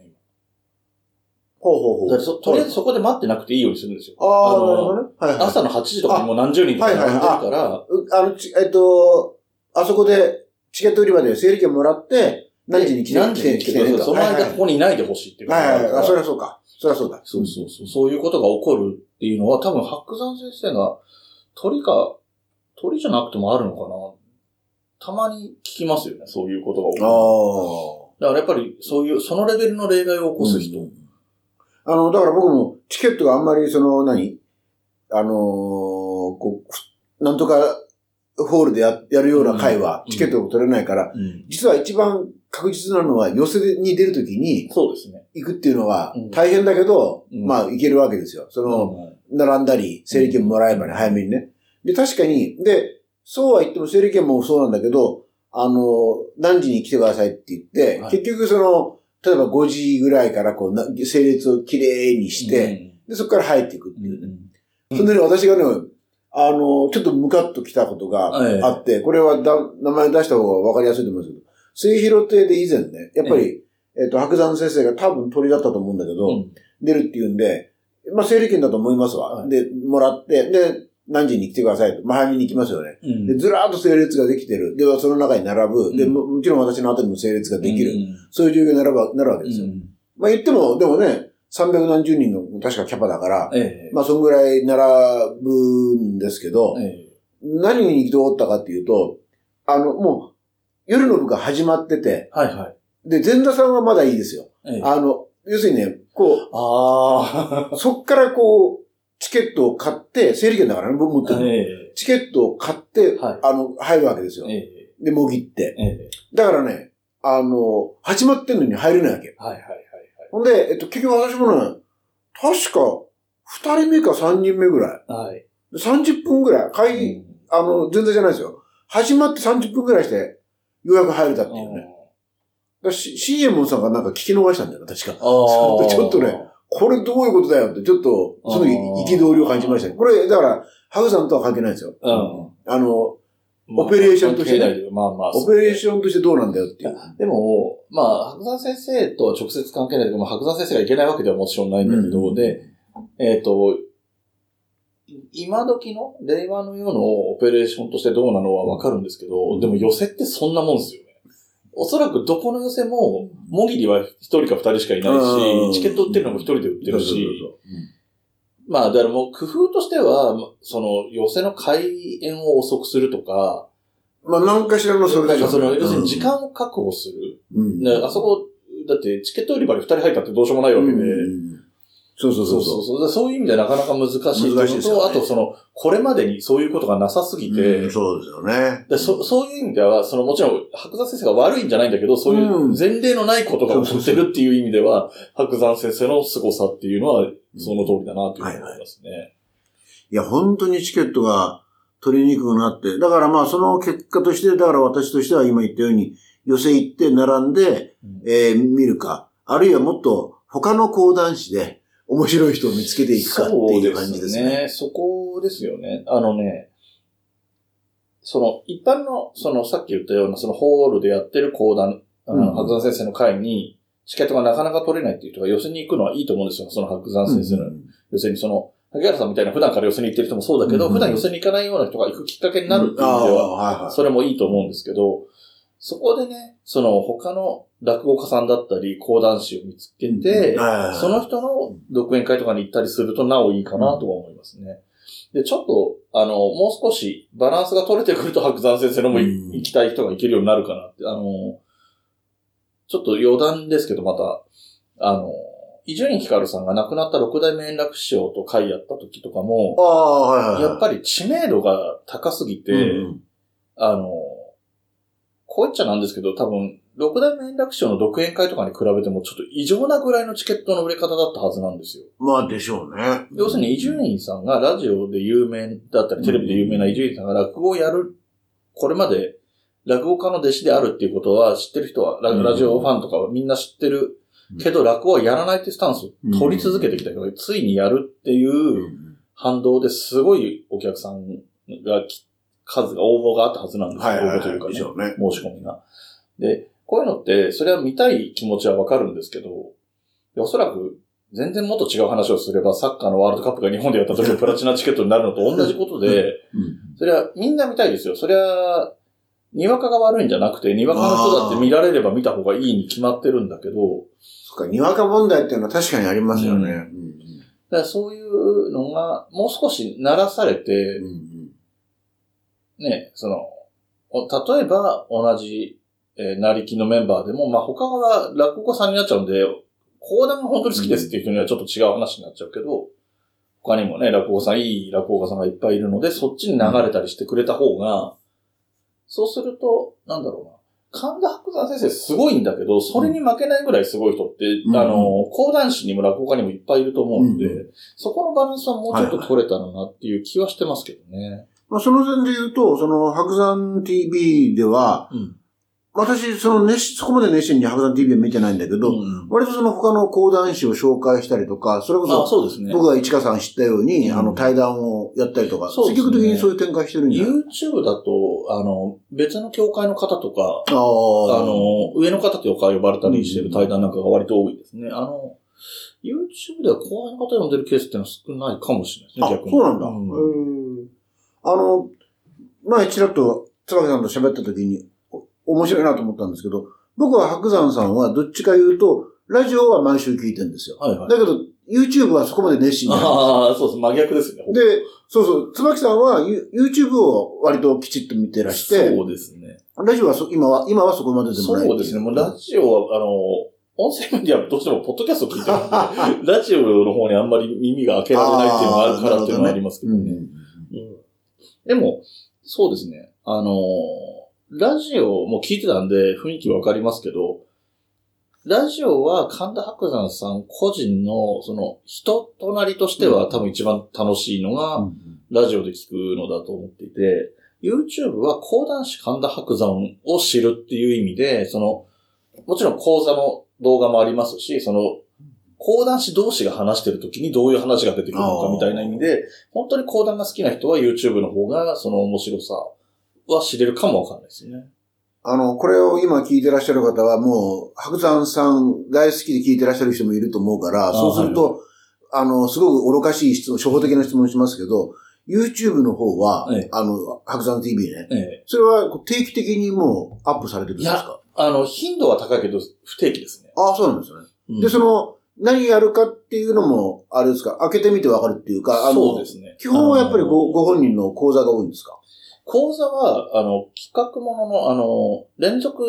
[SPEAKER 3] ほうほうほう。
[SPEAKER 2] そとりあえずそこで待ってなくていいようにするんですよ。
[SPEAKER 3] ああ、なるほどね。はいはい。
[SPEAKER 2] 朝の8時とかにもう何十人とか並んでるから、
[SPEAKER 3] うあの、ちえっと、あそこで、チケット売り場で整理券もらって、何時に来て、
[SPEAKER 2] 何時に来てください。その間ここにいないでほしいっていう
[SPEAKER 3] はいはいはい。あ、そりゃそうか。そりゃそうだ。
[SPEAKER 2] そうそうそう。そういうことが起こるっていうのは、多分白山先生が鳥か、鳥じゃなくてもあるのかな。たまに聞きますよね、そういうことが起
[SPEAKER 3] あ
[SPEAKER 2] こる。
[SPEAKER 3] あ。
[SPEAKER 2] だからやっぱりそういう、そのレベルの例外を起こす人。
[SPEAKER 3] うんあの、だから僕もチケットがあんまりその何、あのーこう、なんとかホールでややるような会は
[SPEAKER 2] うん
[SPEAKER 3] チケットを取れないから、
[SPEAKER 2] うん。
[SPEAKER 3] 実は一番確実なのは寄せに出るときに
[SPEAKER 2] そうですね。
[SPEAKER 3] 行くっていうのは
[SPEAKER 2] うん
[SPEAKER 3] 大変だけど、
[SPEAKER 2] うん
[SPEAKER 3] まあ行けるわけですよ。その、並んだり、整理券もらえばね、早めにね。で、確かに、で、そうは言っても整理券もそうなんだけど、あの、何時に来てくださいって言って、
[SPEAKER 2] はい
[SPEAKER 3] 結局その、例えば5時ぐらいからこうな、整列をきれいにして、で、そこから入っていくって
[SPEAKER 2] うん、
[SPEAKER 3] いうね。
[SPEAKER 2] うん。
[SPEAKER 3] そんでね、私がね、あの、ちょっとムカッと来たことが
[SPEAKER 2] ええ。
[SPEAKER 3] あって、これはだ名前出した方が分かりやすいと思うんですけど、末広亭で以前ね、やっぱり、えっ、と、白山先生が多分鳥だったと思うんだけど、
[SPEAKER 2] うん。
[SPEAKER 3] 出るっていうんで、まあ、整理券だと思いますわ。
[SPEAKER 2] はい。
[SPEAKER 3] で、もらって、で、何時に来てくださいと。まあ、早めに行きますよね。
[SPEAKER 2] うん
[SPEAKER 3] で、ずらーっと整列ができてる。で、その中に並ぶ。で、
[SPEAKER 2] うん
[SPEAKER 3] ももちろん私の後にも整列ができる。
[SPEAKER 2] うん
[SPEAKER 3] そういう状況になるわなるわけですよ。
[SPEAKER 2] うん
[SPEAKER 3] まあ、言っても、でもね、300何十人の確かキャパだから、
[SPEAKER 2] ええ
[SPEAKER 3] まあ、そんぐらい並ぶんですけど、
[SPEAKER 2] ええ
[SPEAKER 3] 何に行き通ったかっていうと、あの、もう、夜の部が始まってて、
[SPEAKER 2] はいはい。
[SPEAKER 3] で、前座さんはまだいいですよ。
[SPEAKER 2] ええ
[SPEAKER 3] あの、要するにね、こ
[SPEAKER 2] あ
[SPEAKER 3] う、そっからこう、チケットを買って、整理券だからね、僕持って
[SPEAKER 2] あ。
[SPEAKER 3] るチケットを買って、
[SPEAKER 2] はい
[SPEAKER 3] あの、入るわけですよで、もぎって。
[SPEAKER 2] ええ
[SPEAKER 3] だからね、あの、始まってんのに入れないわけ。
[SPEAKER 2] はいはいはい
[SPEAKER 3] ほんで、えっと、結局私もね、確か、二人目か三人目ぐらい。
[SPEAKER 2] はい。はい。
[SPEAKER 3] 30分ぐらい。会、
[SPEAKER 2] うん
[SPEAKER 3] あの、全然じゃないですよ。始まって30分ぐらいして、ようやく入れたっていうね。だし CM さんがなんか聞き逃したんだよな、確か。
[SPEAKER 2] ああ。
[SPEAKER 3] ちょっとね。これどういうことだよって、ちょっと、その時、憤りを感じましたね。これ、だから、ハグさんとは関係ないですよ。
[SPEAKER 2] うん。
[SPEAKER 3] あの、
[SPEAKER 2] まあ
[SPEAKER 3] オペレーションとしてね
[SPEAKER 2] まあまあ。
[SPEAKER 3] オペレーションとしてどうなんだよっていう。
[SPEAKER 2] でも、まあ、白山先生とは直接関係ないけど、まあ、白山先生がいけないわけではもちろんないんだけど、
[SPEAKER 3] うん
[SPEAKER 2] で、えっ、と、今時の令和の世のオペレーションとしてどうなのはわかるんですけど、でも寄せってそんなもんですよね。おそらくどこの寄せも、もぎりは一人か二人しかいない
[SPEAKER 3] うん。
[SPEAKER 2] し、チケット売ってるのも一人で売ってるし、まあ、だからもう工夫としては、まその寄せの開演を遅くするとか、
[SPEAKER 3] まあ、何かしらのそれ
[SPEAKER 2] なんかその、
[SPEAKER 3] うん。
[SPEAKER 2] 要するに時間を確保する。
[SPEAKER 3] うん。
[SPEAKER 2] ね、あそこ、だってチケット売り場に二人入ったってどうしようもないわけで、
[SPEAKER 3] うんそうそうそう。そう。
[SPEAKER 2] そうそう。いう意味ではなかなか難しい
[SPEAKER 3] 難しいですよね。
[SPEAKER 2] と、あとその、これまでにそういうことがなさすぎて、
[SPEAKER 3] うんそうですよね。
[SPEAKER 2] でそそういう意味では、そのもちろん、白山先生が悪いんじゃないんだけど、そういう前例のないことが起こってるっていう意味では、白山先生の凄さっていうのは、その通りだなというふうに思いますね。
[SPEAKER 3] いや、本当にチケットが取りにくくなって、だからまあその結果として、だから私としては今言ったように、寄せ行って並んで、
[SPEAKER 2] うん。
[SPEAKER 3] えー見るか、あるいはもっと他の講談師で面白い人を見つけていくかっていう感じですね。
[SPEAKER 2] そこですよね。あのね、その、一般の、その、さっき言ったような、その、ホールでやってる講談、あの
[SPEAKER 3] うん
[SPEAKER 2] 白山先生の会に、チケットがなかなか取れないっていう人が寄せに行くのはいいと思うんですよ。その白山先生の。要するにその、萩原さんみたいな普段から寄せに行ってる人もそうだけど、
[SPEAKER 3] うん
[SPEAKER 2] 普段寄せに行かないような人が行くきっかけになるっていう意味で
[SPEAKER 3] ああ
[SPEAKER 2] は。それもいいと思うんですけど、そこでね、その他の落語家さんだったり、講談師を見つけて、
[SPEAKER 3] はい
[SPEAKER 2] その人の独演会とかに行ったりするとなおいいかなとは思いますね。で、ちょっと、あの、もう少しバランスが取れてくると白山先生のも行きたい人が行けるようになるかなって、あの、ちょっと余談ですけど、また、あの、伊集院光さんが亡くなった六代目円楽師匠と会やった時とかも、
[SPEAKER 3] はいはい。
[SPEAKER 2] やっぱり知名度が高すぎて、
[SPEAKER 3] うん
[SPEAKER 2] あの、こう言っちゃなんですけど、多分、六代目円楽師匠の独演会とかに比べてもちょっと異常なぐらいのチケットの売れ方だったはずなんですよ。
[SPEAKER 3] まあでしょうね。
[SPEAKER 2] 要するに伊集院さんがラジオで有名だったり、テレビで有名な伊集院さんが落語をやる、これまで落語家の弟子であるっていうことは知ってる人は、ラジオファンとかはみんな知ってるけど、落語はやらないってスタンスを取り続けてきたけど、ついにやるっていううん。反動ですごいお客さんがき、数が応募があったはずなんですよ。応募というかね
[SPEAKER 3] ね。
[SPEAKER 2] 申し込みが。で、こういうのって、それは見たい気持ちはわかるんですけど、でおそらく、全然もっと違う話をすれば、サッカーのワールドカップが日本でやった時のプラチナチケットになるのと同じことで、
[SPEAKER 3] うん
[SPEAKER 2] それはみんな見たいですよ。それは、にわかが悪いんじゃなくて、にわかの人だって見られれば見た方がいいに決まってるんだけど、
[SPEAKER 3] そっか、にわか問題っていうのは確かにありますよね。
[SPEAKER 2] う
[SPEAKER 3] うん
[SPEAKER 2] だからそういうのが、もう少し鳴らされて
[SPEAKER 3] うんう、ん
[SPEAKER 2] ね、その、お例えば同じ、えー、なりきのメンバーでも、まあ、他は落語家さんになっちゃうんで、講談が本当に好きですっていう人にはちょっと違う話になっちゃうけど、他にもね、落語家さん、いい落語家さんがいっぱいいるので、そっちに流れたりしてくれた方が、そうすると、なんだろうな。神田伯山先生すごいんだけど、それに負けないぐらいすごい人って、
[SPEAKER 3] うん
[SPEAKER 2] あの、講談師にも落語家にもいっぱいいると思うので、
[SPEAKER 3] う
[SPEAKER 2] そこのバランスはもうちょっと取れたらなっていう気はしてますけどね。
[SPEAKER 3] まあ、その点で言うと、その、白山 TV では、
[SPEAKER 2] うん。
[SPEAKER 3] 私、その熱心、そこまで熱心に白山 TV は見てないんだけど、
[SPEAKER 2] うん
[SPEAKER 3] 割とその他の講談師を紹介したりとか、それこ
[SPEAKER 2] あ、
[SPEAKER 3] そ、
[SPEAKER 2] そうですね。
[SPEAKER 3] 僕が市川さん知ったように、
[SPEAKER 2] うん
[SPEAKER 3] あの、対談をやったりとか、積極的にそういう展開してるんじゃない
[SPEAKER 2] ？YouTube だと、あの、別の教会の方とか、
[SPEAKER 3] ああ
[SPEAKER 2] あの、上の方とか呼ばれたりしてる対談なんかが割と多いですね。あの、YouTube では後輩の方呼んでるケースってのは少ないかもしれないですね、
[SPEAKER 3] あ、
[SPEAKER 2] 逆に。
[SPEAKER 3] そうなんだ。
[SPEAKER 2] うん
[SPEAKER 3] あの、前ちらっと、椿さんと喋った時に、お面白いなと思ったんですけど、僕は白山さんはどっちか言うと、ラジオは毎週聞いてるんですよ。
[SPEAKER 2] はいはい。
[SPEAKER 3] だけど、YouTube はそこまで熱心じゃない
[SPEAKER 2] ああ、そうです。真逆ですね。
[SPEAKER 3] で、そうそう、椿さんはユ YouTube を割ときちっと見てらして、
[SPEAKER 2] そうですね。
[SPEAKER 3] ラジオはそ今は、今はそこまででもない。
[SPEAKER 2] そうですね。もうラジオは、あの、音声メディアはどうしてもポッドキャスト聞いてるんで、ラジオの方にあんまり耳が開けられないっていうのがあるからっていうのはありますけどね。
[SPEAKER 3] うん。
[SPEAKER 2] うんでも、そうですね。あの、ラジオも聞いてたんで雰囲気わかりますけど、ラジオは神田伯山さん個人の、その、人となりとしては多分一番楽しいのが、
[SPEAKER 3] うん
[SPEAKER 2] ラジオで聞くのだと思っていて、YouTube は講談師神田伯山を知るっていう意味で、その、もちろん講座の動画もありますし、その、講談師同士が話してる時にどういう話が出てくるのかみたいな意味で、本当に講談が好きな人は YouTube の方がその面白さは知れるかもわかんないですよね。
[SPEAKER 3] あの、これを今聞いてらっしゃる方はもう、白山さん大好きで聞いてらっしゃる人もいると思うから、
[SPEAKER 2] あ
[SPEAKER 3] そうすると、あの、すごく愚かしい質問、初歩的な質問しますけど、YouTube の方は、
[SPEAKER 2] ええ
[SPEAKER 3] あの、白山 TV ね。
[SPEAKER 2] ええ。
[SPEAKER 3] それは定期的にもうアップされてるんですか
[SPEAKER 2] あの、頻度は高いけど不定期ですね。
[SPEAKER 3] ああ、そうなんですね。
[SPEAKER 2] うん
[SPEAKER 3] で、その、何やるかっていうのも、あれですか、開けてみてわかるっていうか、あの、
[SPEAKER 2] そうですね。
[SPEAKER 3] 基本はやっぱりごご本人の講座が多いんですか？
[SPEAKER 2] 講座は、あの、企画ものの、あの、連続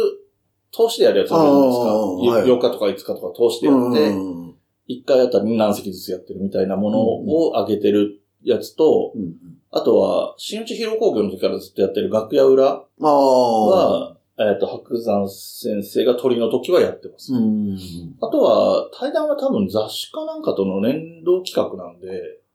[SPEAKER 2] 通しでやるやつあるじゃないですか。
[SPEAKER 3] い
[SPEAKER 2] 4日とか5日とか通してやって、
[SPEAKER 3] うん
[SPEAKER 2] 1回あたりに何席ずつやってるみたいなものを上げてるやつと、
[SPEAKER 3] うん
[SPEAKER 2] あとは、新内広工業の時からずっとやってる楽屋裏。は、えっ、と、白山先生が鳥の時はやってます。
[SPEAKER 3] うん。
[SPEAKER 2] あとは、対談は多分雑誌かなんかとの連動企画なんで、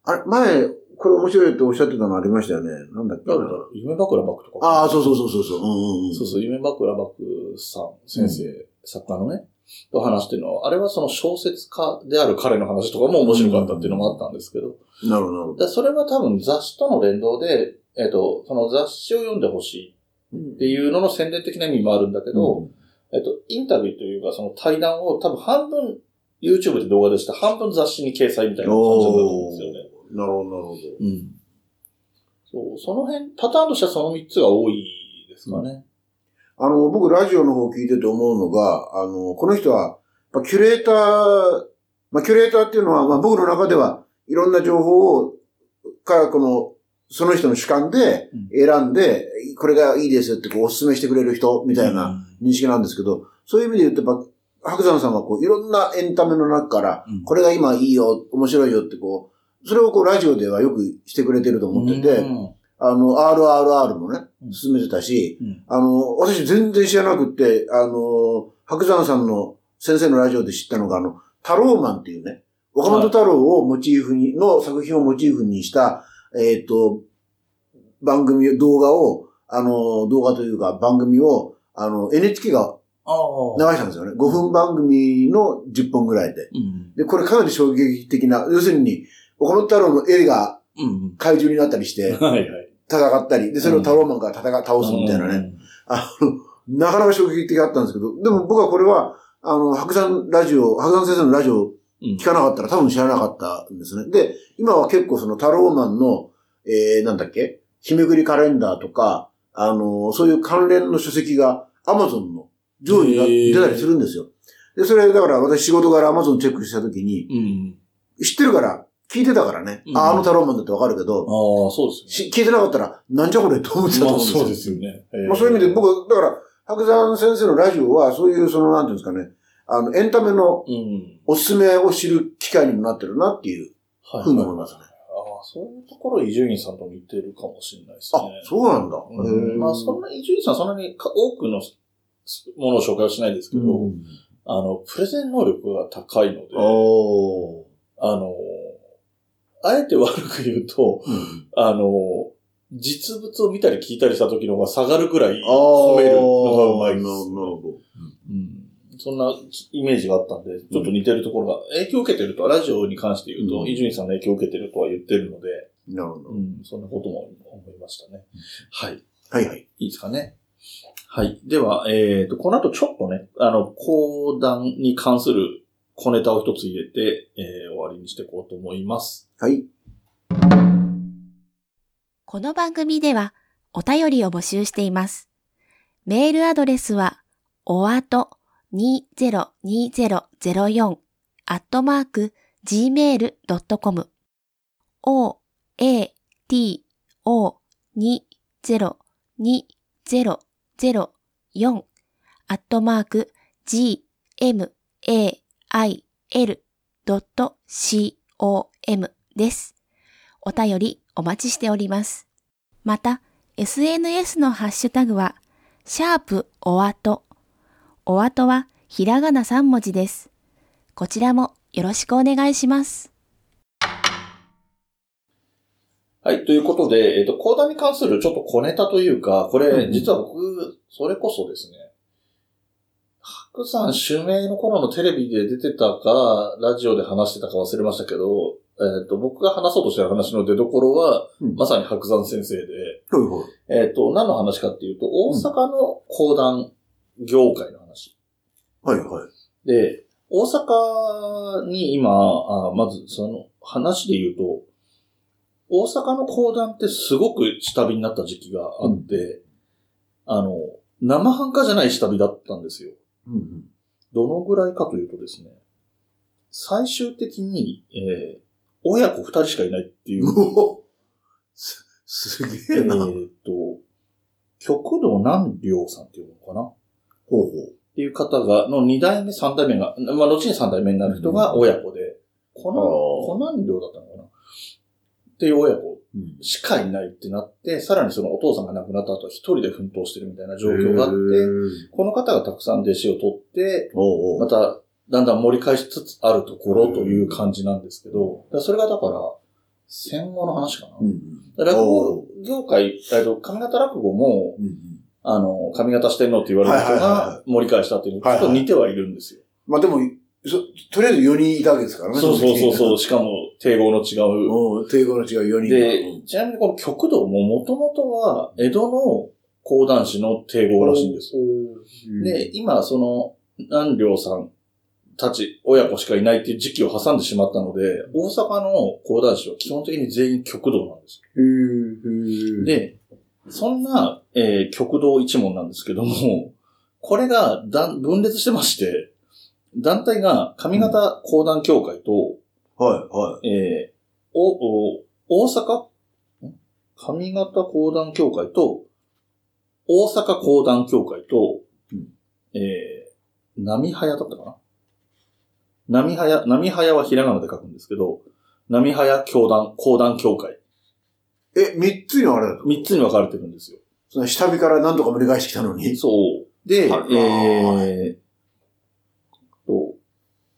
[SPEAKER 3] あれ、前、これ面白いっておっしゃってたのありましたよね。なんだっけ？
[SPEAKER 2] 夢枕幕とか。
[SPEAKER 3] ああ、そうそうそうそうそう。うんうんうん。
[SPEAKER 2] そうそう、夢枕幕さん、先生、作家のね、と話してるのは、あれはその小説家である彼の話とかも面白かったっていうのもあったんですけど、
[SPEAKER 3] なるほど、なるほど。
[SPEAKER 2] でそれは多分雑誌との連動で、えっ、と、その雑誌を読んでほしいっていうのの宣伝的な意味もあるんだけど、えっと、インタビューというか、その対談を多分半分 YouTube で動画でして、半分雑誌に掲載みたいな感じだと思うんですよね。
[SPEAKER 3] なるほど、なるほど。
[SPEAKER 2] うん。そう、その辺、パターンとしてはその3つが多いですかね。
[SPEAKER 3] あの、僕、ラジオの方聞いてて思うのが、あの、この人は、やっぱキュレーター、まあ、キュレーターっていうのは、まあ、僕の中では、いろんな情報を、から、この、その人の主観で選んで、これがいいですよってこうお勧めしてくれる人みたいな認識なんですけど、そういう意味で言うと、やっぱ、白山さんはこう、いろんなエンタメの中から、
[SPEAKER 2] うん。
[SPEAKER 3] これが今いいよ、面白いよってこう、それをこう、ラジオではよくしてくれてると思ってて、
[SPEAKER 2] うん。
[SPEAKER 3] あの、RRR もね
[SPEAKER 2] う、ん。
[SPEAKER 3] 進めてたし、
[SPEAKER 2] うん。
[SPEAKER 3] あの、私全然知らなくって、あの、白山さんの先生のラジオで知ったのが、あの、タローマンっていうね、岡本太郎をモチーフに、の作品をモチーフにした、えっ、と、番組、動画を、あの、動画というか番組を、あの、NHK が。流したんですよね。5分番組の10本ぐらいで。
[SPEAKER 2] うん。
[SPEAKER 3] で、これかなり衝撃的な、要するに、岡本太郎の絵が
[SPEAKER 2] うん。
[SPEAKER 3] 怪獣になったりして。戦ったり、で、それをタローマンが戦倒すみたいなね。あの、なかなか衝撃的だったんですけど、でも僕はこれは、あの、白山ラジオ、白山先生のラジオ。聞かなかったら多分知らなかったんですね。で、今は結構そのタローマンの、えー、なんだっけ？日めぐりカレンダーとか、あの、そういう関連の書籍が Amazon の上位にな
[SPEAKER 2] へー
[SPEAKER 3] 出たりするんですよ。で、それだから私仕事から Amazon チェックした時に、
[SPEAKER 2] うん。
[SPEAKER 3] 知ってるから、聞いてたからね、
[SPEAKER 2] うん
[SPEAKER 3] あ、あのタローマンだってわかるけ
[SPEAKER 2] あ
[SPEAKER 3] ど、
[SPEAKER 2] あ、そうです
[SPEAKER 3] し聞いてなかったら、なんじゃこれと思ってたと
[SPEAKER 2] まあ、
[SPEAKER 3] 思うんですよ。
[SPEAKER 2] そうですよね。
[SPEAKER 3] まあそういう意味で僕、だから、白山先生のラジオは、そういう、その、なんていうんですかね、あの、エンタメの
[SPEAKER 2] うん。
[SPEAKER 3] おすすめを知る機会にもなってるなっていう
[SPEAKER 2] はい
[SPEAKER 3] ふうに思いますね。
[SPEAKER 2] あ、そういうところ伊集院さんと似てるかもしれないです
[SPEAKER 3] あ
[SPEAKER 2] ね。、
[SPEAKER 3] そうなんだ。
[SPEAKER 2] うんまあ、そんな伊集院さんそんなにか多くのものを紹介はしないですけど、
[SPEAKER 3] うん
[SPEAKER 2] あの、プレゼン能力が高いので、あの、あえて悪く言うと、
[SPEAKER 3] うん
[SPEAKER 2] あの、実物を見たり聞いたりした時の方が下がるぐらい褒めるのがうまいです。
[SPEAKER 3] なるほど。
[SPEAKER 2] うんそんなイメージがあったんで、ちょっと似てるところが、影響を受けてると、ラジオに関して言うと、
[SPEAKER 3] うん
[SPEAKER 2] 伊集院さんの影響を受けてるとは言ってるので、
[SPEAKER 3] なるほど。
[SPEAKER 2] うん、そんなことも思いましたね。はい。
[SPEAKER 3] はいはい。
[SPEAKER 2] いいですかね。はい。では、えっ、と、この後ちょっとね、あの、講談に関する小ネタを一つ入れて、えー終わりにしていこうと思います。
[SPEAKER 3] はい。
[SPEAKER 1] この番組ではお便りを募集しています。メールアドレスは、おあと202004アットマーク gmail.com o, a, t, o, 202004アットマーク g, m, a, i, l, c, o, m です。お便りお待ちしております。また、SNS のハッシュタグは、シャープおあと。おあとはひらがな3文字です。こちらもよろしくお願いします。
[SPEAKER 2] はい。ということで、えっ、と、講談に関するちょっと小ネタというか、これ、
[SPEAKER 3] うん
[SPEAKER 2] 実は僕、それこそですね、白山主名の頃のテレビで出てたか、ラジオで話してたか忘れましたけど、えっ、と、僕が話そうとしてる話の出所は、
[SPEAKER 3] うん
[SPEAKER 2] まさに白山先生で、
[SPEAKER 3] はいはい。
[SPEAKER 2] えっ、と、何の話かっていうと、大阪の講談業界の話。
[SPEAKER 3] はいはい。
[SPEAKER 2] で、大阪に今、あまずその話で言うと、大阪の講談ってすごく下火になった時期があって、あの、生半可じゃない下火だったんですよ。
[SPEAKER 3] うん
[SPEAKER 2] どのぐらいかというとですね、最終的に、えー親子二人しかいないっていう
[SPEAKER 3] す、す
[SPEAKER 2] え
[SPEAKER 3] げえな。ほう
[SPEAKER 2] ーっと、極道南良さんっていうのかな
[SPEAKER 3] ほう。
[SPEAKER 2] っていう方が、の二代目、三代目が、まあ、後に三代目になる人が親子で、この、
[SPEAKER 3] あー。
[SPEAKER 2] コ南良だったのかな。っていう親子
[SPEAKER 3] うん。
[SPEAKER 2] しかいないってなって、さらにそのお父さんが亡くなった後一人で奮闘してるみたいな状況があって、この方がたくさん弟子を取って、
[SPEAKER 3] おうおう。
[SPEAKER 2] また、だんだん盛り返しつつあるところという感じなんですけど、それがだから、戦後の話かな。
[SPEAKER 3] うん
[SPEAKER 2] 落
[SPEAKER 3] お
[SPEAKER 2] 語
[SPEAKER 3] う。
[SPEAKER 2] 業界、えっと、上方落語も、あの、上方四天王って言われる人が盛り返したっていうのとちょっと似てはいるんですよ。
[SPEAKER 3] まあでも、そとりあえず4人いたわけですからね。
[SPEAKER 2] そうそうそうそう。
[SPEAKER 3] う。
[SPEAKER 2] しかも、定語の違う。
[SPEAKER 3] うん、帝国の違う4人が。
[SPEAKER 2] で、ちなみにこの極道ももともとは、江戸の講談師の定語らしいんですで、今、その、南良さんたち、親子しかいないっていう時期を挟んでしまったので、大阪の講談師は基本的に全員極道なんですで、そんな、えー極道一門なんですけども、これがだん分裂してまして、団体が上方講談協会と、
[SPEAKER 3] はい、はい。
[SPEAKER 2] えーお、お、大阪、ん？上方講談協会と、大阪講談協会と、
[SPEAKER 3] うん。
[SPEAKER 2] えー、波早だったかな？波早、波早はひらがなで書くんですけど、波早教団、講談協会。
[SPEAKER 3] え、3つに分かれたと
[SPEAKER 2] 三つに分かれてるんですよ。
[SPEAKER 3] その下火から何とか盛り返してきたのに。
[SPEAKER 2] そう。で、えー、と、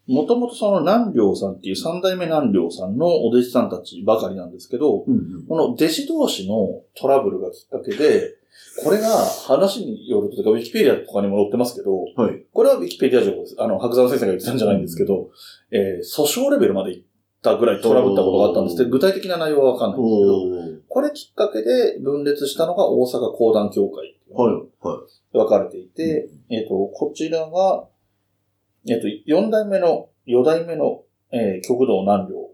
[SPEAKER 2] もともとその南良さんっていう三代目南良さんのお弟子さんたちばかりなんですけど、
[SPEAKER 3] うんうん
[SPEAKER 2] この弟子同士のトラブルがきっかけで、これが話によると、ウィキペディアとかにも載ってますけど、
[SPEAKER 3] はい。
[SPEAKER 2] これはウィキペディア情報です。あの、白山先生が言ってたんじゃないんですけど、えー訴訟レベルまで行ったぐらいトラブったことがあったんですって、
[SPEAKER 3] おー
[SPEAKER 2] 具体的な内容はわかんないんですけど、これきっかけで分裂したのが大阪講談協会ってい分かれていて、えっ、と、こちらが、えっ、と、4代目の、4代目の、えー極道南領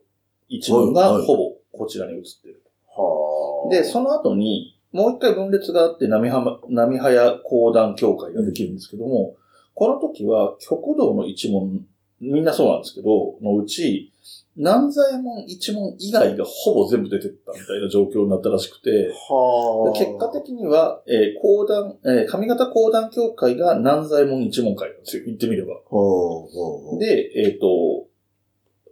[SPEAKER 2] 一門が
[SPEAKER 3] はいはい
[SPEAKER 2] ほぼこちらに移っている。
[SPEAKER 3] はあ。
[SPEAKER 2] で、その後に、もう一回分裂があって、波は波早講談協会ができるんですけども、この時は、極道の一門、みんなそうなんですけど、のうち、南左衛門一門以外がほぼ全部出てったみたいな状況になったらしくて、
[SPEAKER 3] はあ。
[SPEAKER 2] 結果的には、えー講談、えー上方講談協会が南左衛門一門会なんですよ、言ってみれば。で、えっ、と、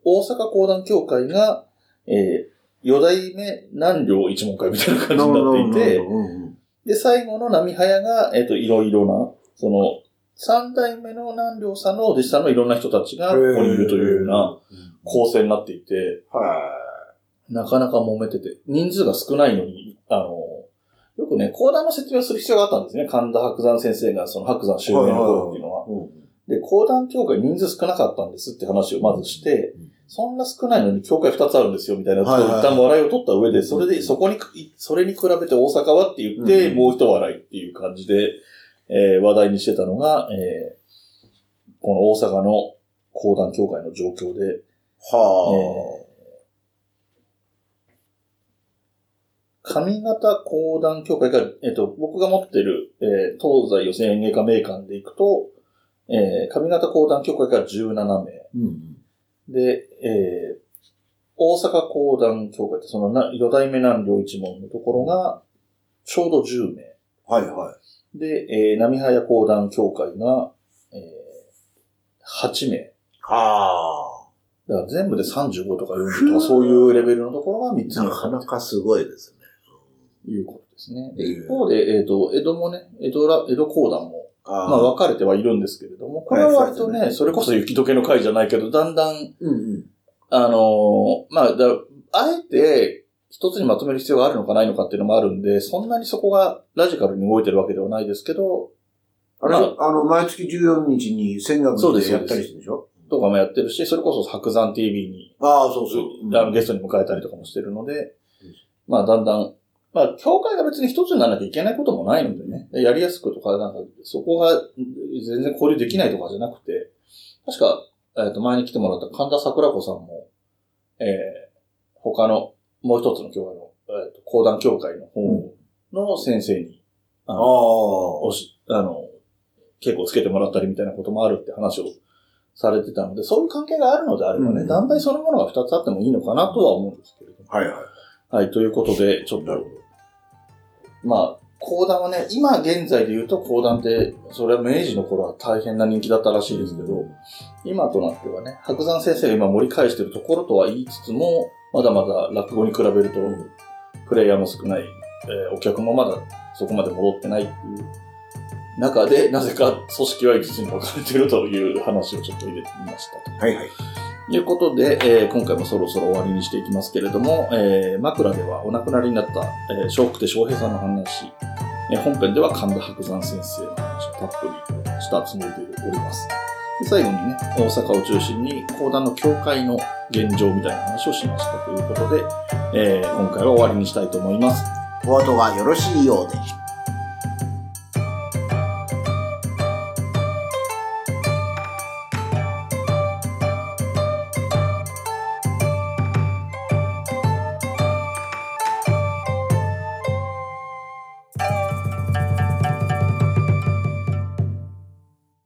[SPEAKER 2] 大阪講談協会が、えー四代目南陵一門会みたいな感じになっていて、で、最後の波早が、えっ、と、いろいろな、その、三代目の南陵さんのお弟子さんのいろんな人たちがここにいるというような構成になっていて、
[SPEAKER 3] は
[SPEAKER 2] なかなか揉めてて、人数が少ないのに、あの、よくね、講談の説明をする必要があったんですね。神田白山先生がその白山襲名の頃っていうのは。で、講談協会人数少なかったんですって話をまずして、そんな少ないのに協会二つあるんですよみたいな、
[SPEAKER 3] はいはい。はい
[SPEAKER 2] 一旦笑いを取った上で、それで、そこに、それに比べて大阪はって言って、
[SPEAKER 3] うん。
[SPEAKER 2] もう一笑いっていう感じで、えー話題にしてたのが、えーこの大阪の講談協会の状況で、
[SPEAKER 3] は
[SPEAKER 2] えー上方講談協会が、えっ、と、僕が持ってる、えー東西予選演芸家名館でいくと、えー上方講談協会が17名。
[SPEAKER 3] あ。うん
[SPEAKER 2] で、えー大阪講談協会って、そのな、四代目南両一門のところが、ちょうど10名。
[SPEAKER 3] はいはい。
[SPEAKER 2] で、えー、波早講談協会が、えー8名。
[SPEAKER 3] は
[SPEAKER 2] だから全部で35とか40とかそういうレベルのところが3つ
[SPEAKER 3] なかなかすごいですね。
[SPEAKER 2] いうことですね。で
[SPEAKER 3] ええ
[SPEAKER 2] 一方で、えっ、と、江戸もね、江戸ら、江戸講談も、
[SPEAKER 3] あ
[SPEAKER 2] まあ分かれてはいるんですけれども、これは割とね、
[SPEAKER 3] はい
[SPEAKER 2] それこそ雪解けの回じゃないけど、だんだん、
[SPEAKER 3] うんうん。
[SPEAKER 2] あのーまあ、だあえて、一つにまとめる必要があるのかないのかっていうのもあるんで、そんなにそこがラジカルに動いてるわけではないですけど、
[SPEAKER 3] あれ、
[SPEAKER 2] ま
[SPEAKER 3] あの、毎月14日に戦学でやったりするでしょ？
[SPEAKER 2] とかもやってるし、それこそ白山 TV に、
[SPEAKER 3] ああ、そうそう。
[SPEAKER 2] あのゲストに迎えたりとかもしてるので、まあだんだん、まあ協会が別に一つにならなきゃいけないこともないのでね、やりやすくとか、なんか、そこが全然交流できないとかじゃなくて、確か、えっ、と、前に来てもらった神田桜子さんも、えー、他の、もう一つの協会の、えーと、講談協会の方の先生に、あ
[SPEAKER 3] あ
[SPEAKER 2] の、お
[SPEAKER 3] あ。
[SPEAKER 2] し、あの、稽古をつけてもらったりみたいなこともあるって話をされてたので、そういう関係があるのであればね、
[SPEAKER 3] うん
[SPEAKER 2] 団体そのものが二つあってもいいのかなとは思うんですけれども。
[SPEAKER 3] はいはい。
[SPEAKER 2] はい、ということで、ちょっと、まあ、講談はね、今現在で言うと講談って、それは明治の頃は大変な人気だったらしいですけど、今となってはね、白山先生が今盛り返してるところとは言いつつも、まだまだ落語に比べると、プレイヤーも少ない、えーお客もまだそこまで戻ってないっていう中で、なぜか組織は5つに分かれてるという話をちょっと入れてみましたと。
[SPEAKER 3] はいはい。
[SPEAKER 2] ということで、えー今回もそろそろ終わりにしていきますけれども、えー枕ではお亡くなりになった、えー、笑福亭笑平さんの話、えー本編では神田伯山先生の話をたっぷりしたつもりでおります。で最後にね、大阪を中心に講談の教会の現状みたいな話をしましたということで、えー今回は終わりにしたいと思います。
[SPEAKER 3] お後がよろしいようで。